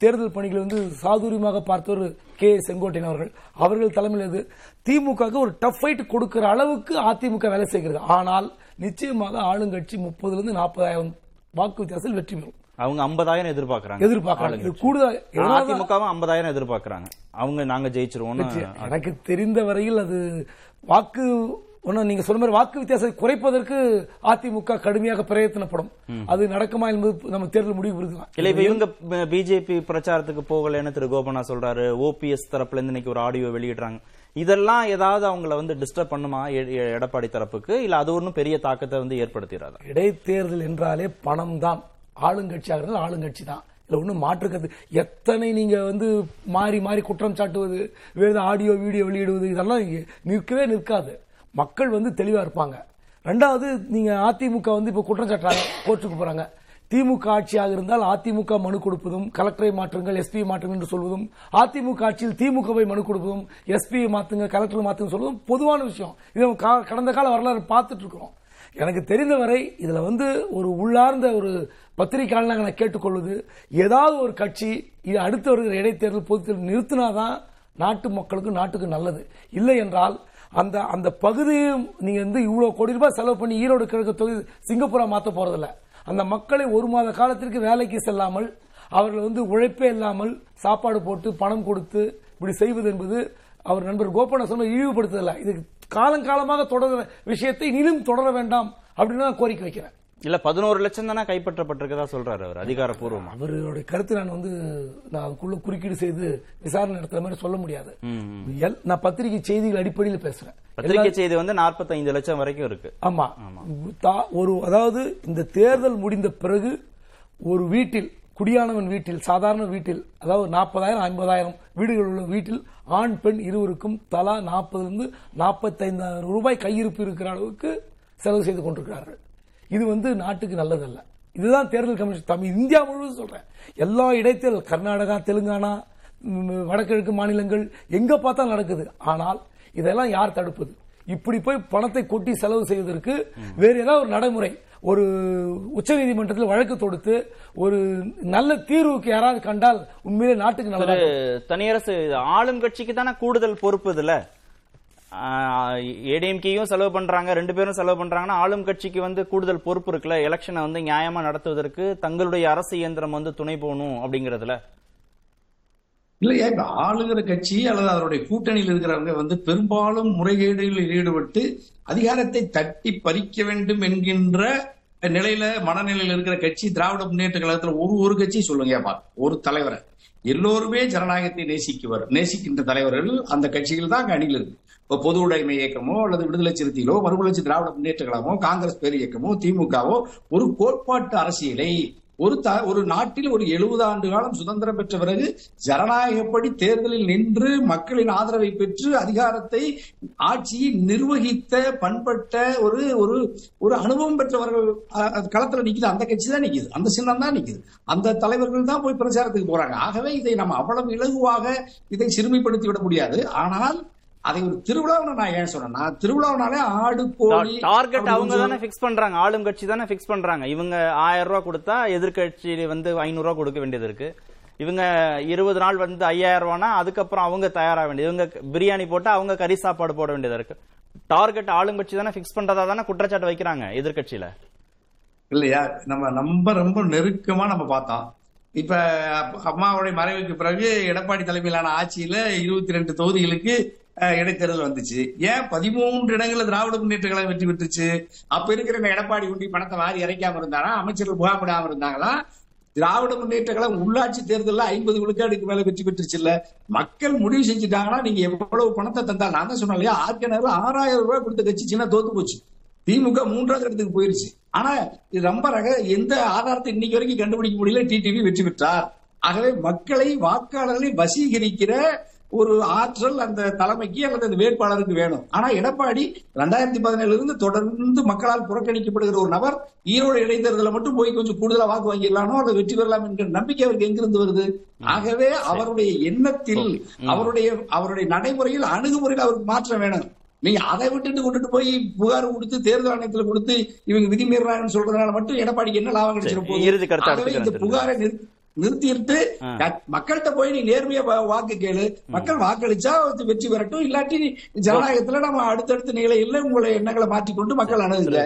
தேர்தல் பணிகளை வந்து சாதுரியமாக பார்த்தவர் கே. செங்கோட்டையன் அவர்கள். அவர்கள் தலைமையில் இது திமுக ஒரு டஃப் ஃபைட் கொடுக்கிற அளவுக்கு அதிமுக வேலை செய்கிறது. ஆனால் நிச்சயமாக ஆளுங்கட்சி முப்பதுல இருந்து நாற்பதாயிரம் வாக்கு வித்தியாசத்தில் வெற்றி பெறும். அவங்க 50000 எதிர்பார்க்கறாங்க. எதிர்பார்க்கறாங்க. கூடுதல் அதிமுகவும் 50000 எதிர்பார்க்கறாங்க. அவங்க நாங்க ஜெயிச்சிருவோம்னு எனக்கு தெரிந்த வரையில் அது வாக்கு ஒன்னும் நீங்க சொன்ன மாதிரி வாக்கு வித்தியாசத்தை குறைப்பதற்கு அதிமுக கடுமையாக பிரயத்தனப்படும். அது நடக்குமா என்பது நம்ம தேர்தல் முடிவு புரிதுதான் இல்ல இப்ப இவங்க பிஜேபி பிரச்சாரத்துக்கு போகலைன்னு திரு கோபனா சொல்றாரு. ஓபிஎஸ் தரப்புல இருந்து இன்னைக்கு ஒரு ஆடியோ வெளியிடுறாங்க. இதெல்லாம் ஏதாவது அவங்கள வந்து டிஸ்டர்ப் பண்ணுமா? எ- எடப்பாடி தரப்புக்கு? இல்ல அது ஒன்றும் பெரிய தாக்கத்தை வந்து ஏற்படுத்திடாது இடைத்தேர்தல் என்றாலே பணம் தான் ஆளுங்கட்சியாக இருந்தால் ஆளுங்கட்சி தான் இல்ல ஒன்றும் மாற்றுக்கிறது எத்தனை நீங்க வந்து மாறி மாறி குற்றம் சாட்டுவது வேறு ஆடியோ வீடியோ வெளியிடுவது இதெல்லாம் நிற்கவே நிற்காது. மக்கள் வந்து தெளிவா இருப்பாங்க. ரெண்டாவது நீங்க அதிமுக வந்து இப்ப குற்றம் சாட்டுறாங்க கோர்ட்டுக்கு போறாங்க. திமுக ஆட்சியாக இருந்தால் அதிமுக மனு கொடுப்பதும் கலெக்டரை மாற்றுங்கள் எஸ்பி மாற்றுங்கள் என்று சொல்வதும் அதிமுக ஆட்சியில் திமுகவை மனு கொடுப்பதும் எஸ்பி மாத்துங்க கலெக்டர் மாத்துங்க சொல்வதும் பொதுவான விஷயம். இது கடந்த கால வரலாறு பார்த்துட்டு இருக்கிறோம். எனக்கு தெரிந்தவரை இதுல வந்து ஒரு உள்ளார்ந்த ஒரு பத்திரிகையாளனாக நான் கேட்டுக்கொள்வது ஏதாவது ஒரு கட்சி இது அடுத்து வருகிற இடைத்தேர்தல் பொதுத்தேர்தல் நிறுத்தினாதான் நாட்டு மக்களுக்கு நாட்டுக்கு நல்லது. இல்லை என்றால் அந்த அந்த பகுதியும் நீங்க வந்து இவ்வளவு கோடி ரூபாய் செலவு பண்ணி ஈரோடு கிழக்கு தொகுதி சிங்கப்பூரா மாத்த போகிறதில்ல அந்த மக்களை ஒரு மாத காலத்திற்கு வேலைக்கு செல்லாமல் அவர்கள் வந்து உழைப்பே இல்லாமல் சாப்பாடு போட்டு பணம் கொடுத்து இப்படி செய்வது என்பது அவர் நண்பர் கோபன சொன்ன இழிவுபடுத்துதல்ல இது காலங்காலமாக தொடர விஷயத்தை இனியும் தொடர வேண்டாம் அப்படின்னு நான் கோரிக்கை வைக்கிறேன். இல்ல பதினோரு லட்சம் தானே கைப்பற்றப்பட்டிருக்கதா சொல்றாரு அவர் அதிகாரப்பூர்வமா? அவருடைய கருத்து நான் வந்து நான் அதுக்குள்ள குறுக்கீடு செய்து விசாரணை நடத்துற மாதிரி சொல்ல முடியாது. நான் பத்திரிகை செய்திகள் அடிப்படையில் பேசுறேன். பத்திரிகை செய்தி வந்து 45 லட்சம் வரைக்கும் இருக்கு. ஆமா. ஒரு அதாவது இந்த தேர்தல் முடிந்த பிறகு ஒரு வீட்டில் குடியானவன் வீட்டில் சாதாரண வீட்டில் அதாவது நாற்பதாயிரம் ஐம்பதாயிரம் வீடுகள் உள்ள வீட்டில் ஆண் பெண் இருவருக்கும் தலா நாற்பதிலிருந்து நாற்பத்தைந்தாயிரம் ரூபாய் கையிருப்பு இருக்கிற அளவுக்கு செலவு செய்து கொண்டிருக்கிறார்கள். இது வந்து நாட்டுக்கு நல்லதல்ல. இதுதான் தேர்தல் கமிஷன். தமிழ் இந்தியா முழுவதும் சொல்றேன். எல்லா இடைத்தேர்தல் கர்நாடகா தெலுங்கானா வடகிழக்கு மாநிலங்கள் எங்க பார்த்தா நடக்குது. ஆனால் இதெல்லாம் யார் தடுப்பது? இப்படி போய் பணத்தை கொட்டி செலவு செய்வதற்கு வேற ஏதாவது ஒரு நடைமுறை. ஒரு உச்சநீதிமன்றத்தில் வழக்கு தொடுத்து ஒரு நல்ல தீர்வுக்கு யாராவது கண்டால் உண்மையிலே நாட்டுக்கு நல்ல நல்லது தனியரசு ஆளும் கட்சிக்கு தானே கூடுதல் பொறுப்பு இதுல? ஏடிஎம்கேயும் செலவு பண்றாங்க ரெண்டு பேரும் செலவு பண்றாங்கன்னா ஆளும் கட்சிக்கு வந்து கூடுதல் பொறுப்பு இருக்குல்ல? எலெக்ஷனை வந்து நியாயமா நடத்துவதற்கு தங்களுடைய அரசு இயந்திரம் வந்து துணை போகணும் அப்படிங்கறதுல? இல்லையா இப்ப ஆளுகிற கட்சி அல்லது அதனுடைய கூட்டணியில் இருக்கிறவங்க வந்து பெரும்பாலும் முறைகேடுகளில் ஈடுபட்டு அதிகாரத்தை தட்டி பறிக்க வேண்டும் என்கின்ற நிலையில மனநிலையில் இருக்கிற கட்சி திராவிட முன்னேற்ற கழகத்துல ஒரு ஒரு கட்சி சொல்லுங்க ஒரு தலைவரை. எல்லோருமே ஜனநாயகத்தை நேசிக்குவர் நேசிக்கின்ற தலைவர்கள் அந்த கட்சிகள் தான் அங்க அணியில் இருக்கு. இப்போ பொது உடைமை இயக்கமோ அல்லது விடுதலை சிறுத்தைகளோ மறுமலர்ச்சி திராவிட முன்னேற்ற கழகமோ காங்கிரஸ் பேர் இயக்கமோ திமுகவோ ஒரு கோட்பாட்டு அரசியலை ஒரு த ஒரு நாட்டில் ஒரு எழுபது ஆண்டு காலம் சுதந்திரம் பெற்ற பிறகு ஜனநாயகப்படி தேர்தலில் நின்று மக்களின் ஆதரவை பெற்று அதிகாரத்தை ஆட்சியை நிர்வகித்த பண்பட்ட ஒரு ஒரு ஒரு அனுபவம் பெற்றவர்கள் அ- அது களத்துல நிக்குது. அந்த கட்சி தான் நிக்குது. அந்த சின்னம் தான் நிக்குது. அந்த தலைவர்கள் தான் போய் பிரச்சாரத்துக்கு போறாங்க. ஆகவே இதை நம்ம அவ்வளவு இலகுவாக இதை சிறுமைப்படுத்தி விட முடியாது. ஆனால் அதை ஒரு திருவிழாவை நான் ஏன் சொன்னேன்னா திருவிழாவினாலே ஆடு கோழி டார்கெட் அவங்க தானே பிக்ஸ் பண்றாங்க. ஆளும் கட்சி தானே பிக்ஸ் பண்றாங்க. இவங்க ஆயிரம் ரூபாய் கொடுத்தா எதிர்கட்சி வந்து ஐநூறு ரூபாய் கொடுக்க வேண்டியது இருக்கு. இவங்க இருபது நாள் வந்து ஐயாயிரம் ரூபானா அதுக்கப்புறம் அவங்க தயாராக வேண்டியது. இவங்க பிரியாணி போட்டு அவங்க கறி சாப்பாடு போட வேண்டியதா இருக்கு. டார்கெட் ஆளும் கட்சி தானே பிக்ஸ் பண்றதா தானே குற்றச்சாட்டு வைக்கிறாங்க எதிர்கட்சியில இல்லையா? நம்ம ரொம்ப ரொம்ப நெருக்கமா நம்ம பார்த்தோம். இப்ப அம்மாவுடைய மறைவுக்கு பிறகு எடப்பாடி தலைமையிலான ஆட்சியில இருபத்தி ரெண்டு தொகுதிகளுக்கு இடைத்தேர்தல் வந்துச்சு. ஏன் பதிமூன்று இடங்கள்ல திராவிட முன்னேற்ற கழகம் வெற்றி பெற்றுச்சு? அப்ப இருக்கிற எடப்பாடி குண்டி பணத்தை வாரி இறைக்காம இருந்தாரா? அமைச்சர்கள் முகாமிடாம இருந்தாங்களா? திராவிட முன்னேற்ற கழகம் உள்ளாட்சி தேர்தலில் ஐம்பது விழுக்காடுக்கு மேல வெற்றி பெற்றுச்சு இல்ல. மக்கள் முடிவு செஞ்சுட்டாங்கன்னா நீங்க எவ்வளவு பணத்தை தந்தால் நான் தான் சொன்னேன் இல்லையா ஆர்கனர்ல ஆறாயிரம் ரூபாய் கொடுத்த கட்சி சின்ன தோத்து போச்சு. திமுக மூன்றாவது இடத்துக்கு போயிருச்சு. ஆனா இது ரொம்ப ரக எந்த ஆதாரத்தை இன்னைக்கு வரைக்கும் கண்டுபிடிக்க முடியல. டிடிவி வெற்றி பெற்றார் ஆகவே மக்களை வாக்காளர்களை வசீகரிக்கிற ஒரு ஆற்றல் அந்த தலைமைக்கு அல்லது அந்த வேட்பாளருக்கு வேணும். ஆனா எடப்பாடி ரெண்டாயிரத்தி பதினேழுல இருந்து தொடர்ந்து மக்களால் புறக்கணிக்கப்படுகிற ஒரு நபர் ஈரோடு இடைத்தேர்தலில் மட்டும் போய் கொஞ்சம் கூடுதலா வாக்கு வாங்கிடலானோ அல்லது வெற்றி பெறலாம் என்கிற நம்பிக்கை அவருக்கு எங்கிருந்து வருது? ஆகவே அவருடைய எண்ணத்தில் அவருடைய அவருடைய நடைமுறையில் அணுகுமுறையில் அவருக்கு மாற்றம் வேணும். நீங்க அதை விட்டுட்டு கொண்டுட்டு போய் புகார் கொடுத்து தேர்தல் ஆணையத்துல கொடுத்து இவங்க விதிமீறாங்கன்னு சொல்றதுனால மட்டும் எடப்பாடிக்கு என்ன லாபம் ஆகவே இந்த புகாரை நிறுத்திட்டு மக்கள்கிட்ட போய் நீ நேர்மையா வா- வாக்கு கேளு. மக்கள் வாக்களிச்சா வெற்றி பெறட்டும். இல்லாட்டி நீ ஜனநாயகத்துல நம்ம அடுத்தடுத்த நிலையில உங்களை எண்ணங்களை மாற்றிக்கொண்டு மக்கள்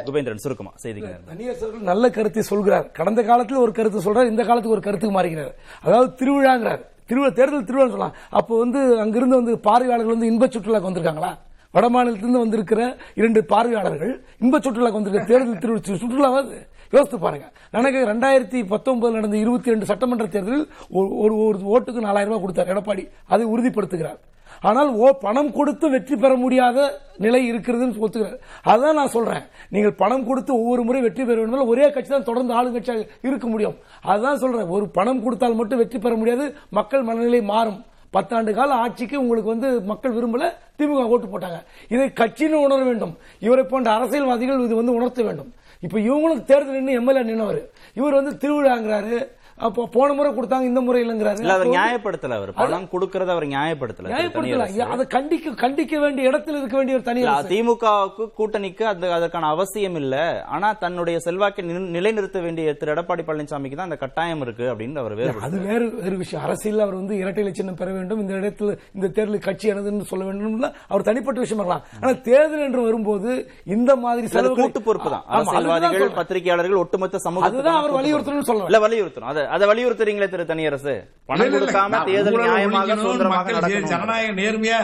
குபேந்திரன் சுருக்கமா அவர்கள் நல்ல கருத்தை சொல்கிறார். கடந்த காலத்தில் ஒரு கருத்து சொல்றார் இந்த காலத்துக்கு ஒரு கருத்துக்கு மாறுகிறார். அதாவது திருவிழாங்கிறார். திருவிழா தேர்தல் திருவிழா சொல்லலாம். அப்போ வந்து அங்கிருந்து வந்து பார்வையாளர்கள் வந்து இன்ப சுற்றுலாக்கு வந்திருக்காங்களா? வட மாநிலத்திலிருந்து வந்திருக்கிற இரண்டு பார்வையாளர்கள் இன்ப சுற்றுலாக்கு வந்திருக்க தேர்தல் திருவிழா சுற்றுலாவாது யோசித்து பாருங்க. எனக்கு ரெண்டாயிரத்தி பத்தொன்பதுல நடந்த இருபத்தி ரெண்டு சட்டமன்ற தேர்தலில் ஒரு ஒரு ஒரு ஓட்டுக்கு நாலாயிரம் ரூபாய் கொடுத்தார். எடப்பாடி அதை உறுதிப்படுத்துகிறார். ஆனால் ஓ பணம் கொடுத்து வெற்றி பெற முடியாத நிலை இருக்கிறதுன்னு ஒத்துக்கிறார். அதான் நான் சொல்றேன். நீங்கள் பணம் கொடுத்து ஒவ்வொரு முறை வெற்றி பெற வேண்டும் ஒரே கட்சி தான் தொடர்ந்து ஆளுங்கட்சியாக இருக்க முடியும். அதுதான் சொல்றேன். ஒரு பணம் கொடுத்தால் மட்டும் வெற்றி பெற முடியாது. மக்கள் மனநிலை மாறும். பத்தாண்டு கால ஆட்சிக்கு உங்களுக்கு வந்து மக்கள் விரும்பல திமுக ஓட்டு போட்டாங்க. இதை கட்சின்னு உணர வேண்டும். இவரை போன்ற அரசியல்வாதிகள் இது வந்து உணர்த்த வேண்டும். இப்ப இவங்களும் தேர்தல் நின்று எம்எல்ஏ நின்னவர். இவர் வந்து திருவிழாங்கிறாரு. அப்போ போன முறை கொடுத்தாங்க இந்த முறை இல்லைங்கிறாரு இல்ல அவர் நியாயப்படுத்தல அவர் பணம் கொடுக்கறத அவர் நியாயப்படுத்தல தனியரசு. அதை கண்டிக்க கண்டிக்க வேண்டிய இடத்தில் இருக்க வேண்டிய ஒரு தனி. திமுகவுக்கு கூட்டணிக்கு அது அதற்கான அவசியம் இல்ல. ஆனா தன்னுடைய செல்வாக்கை நில- நிலைநிறுத்த வேண்டிய திரு எடப்பாடி பழனிசாமிக்கு தான் அந்த கட்டாயம் இருக்கு அப்படின்னு அவர் வேறு அது வேறு வேறு விஷயம். அரசியல் அவர் வந்து இரட்டை சின்னம் பெற வேண்டும். இந்த இடத்துல இந்த தேர்தல் கட்சி எனதுன்னு சொல்ல வேண்டும் அவர் தனிப்பட்ட விஷயம் இருக்கலாம். ஆனா தேர்தல் என்று வரும்போது இந்த மாதிரி செலவுகளை- கூட்டு பொறுப்பு தான். அரசியல்வாதிகள். பத்திரிகையாளர்கள் ஒட்டுமொத்த சமூகத்துக்கு அதுதான் தான் அவர் வலியுறுத்தணும்னு. இல்ல வலியுறுத்தணும். அதை அதை வலியுறுத்துறீங்களே திரு தனியரசு. பணம். கொடுக்காம தேர்தல் நியாயமாக சுதந்திரமாக ஜனநாயக நேர்மையா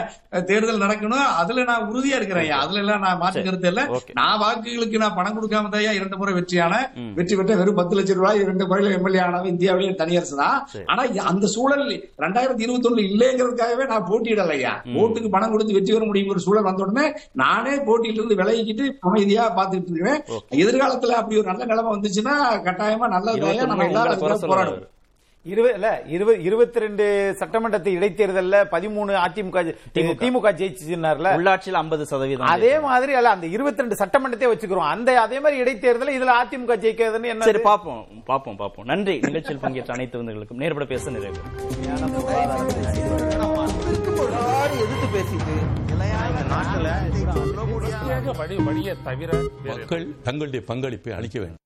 தேர்தல் நடக்கணும். அதுல நான் உறுதியா இருக்கிறேன். அதுல எல்லாம் நான் மாற்று கருத்து இல்ல. நான் வாக்குகளுக்கு நான் பணம் கொடுக்காம தான் இரண்டு முறை வெற்றியான. வெற்றி பெற்ற வெறும் பத்து லட்சம் ரூபாய் இரண்டு முறையில எம்எல்ஏ ஆனவன் இந்தியாவிலேயே தனியரசு தான். ஆனா அந்த சூழல் ரெண்டாயிரத்தி இருபத்தி ஒண்ணு இல்லைங்கிறதுக்காகவே நான் போட்டியிடல ஐயா. ஓட்டுக்கு பணம் கொடுத்து வெற்றி பெற முடியும் ஒரு சூழல் வந்த உடனே நானே போட்டியில இருந்து விலகிக்கிட்டு அமைதியா பாத்துட்டு இருக்கிறேன். எதிர்காலத்துல அப்படி ஒரு நல்ல நிலைமை வந்துச்சுன்னா கட்டாயமா நல்லது நம்ம எல்லாரும் போராடுவோம் இருபது இல்ல இருபது இருபத்தி ரெண்டு சட்டமன்றத்து இடைத்தேர்தல்ல பதிமூணு அதிமுக திமுக. ஜெயிச்சுனார்ல உள்ளாட்சியில் ஐம்பது சதவீதம் அதே மாதிரி அல்ல அந்த இருபத்தி ரெண்டு சட்டமன்றத்தை வச்சுக்கிறோம். அந்த அதே மாதிரி இடைத்தேர்தல் இதுல அதிமுக ஜெயிக்கிறதுன்னு என்ன சரி பாப்போம் பாப்போம் பாப்போம். நன்றி. நிகழ்ச்சியில் பங்கேற்ற அனைத்து விருந்துகளுக்கும். நேர்பட பேச நிறைவு எதிர்த்து பேசிட்டு இந்த நாட்டுல வழியை தவிர மக்கள் தங்களுடைய பங்களிப்பை அளிக்க வேண்டும்.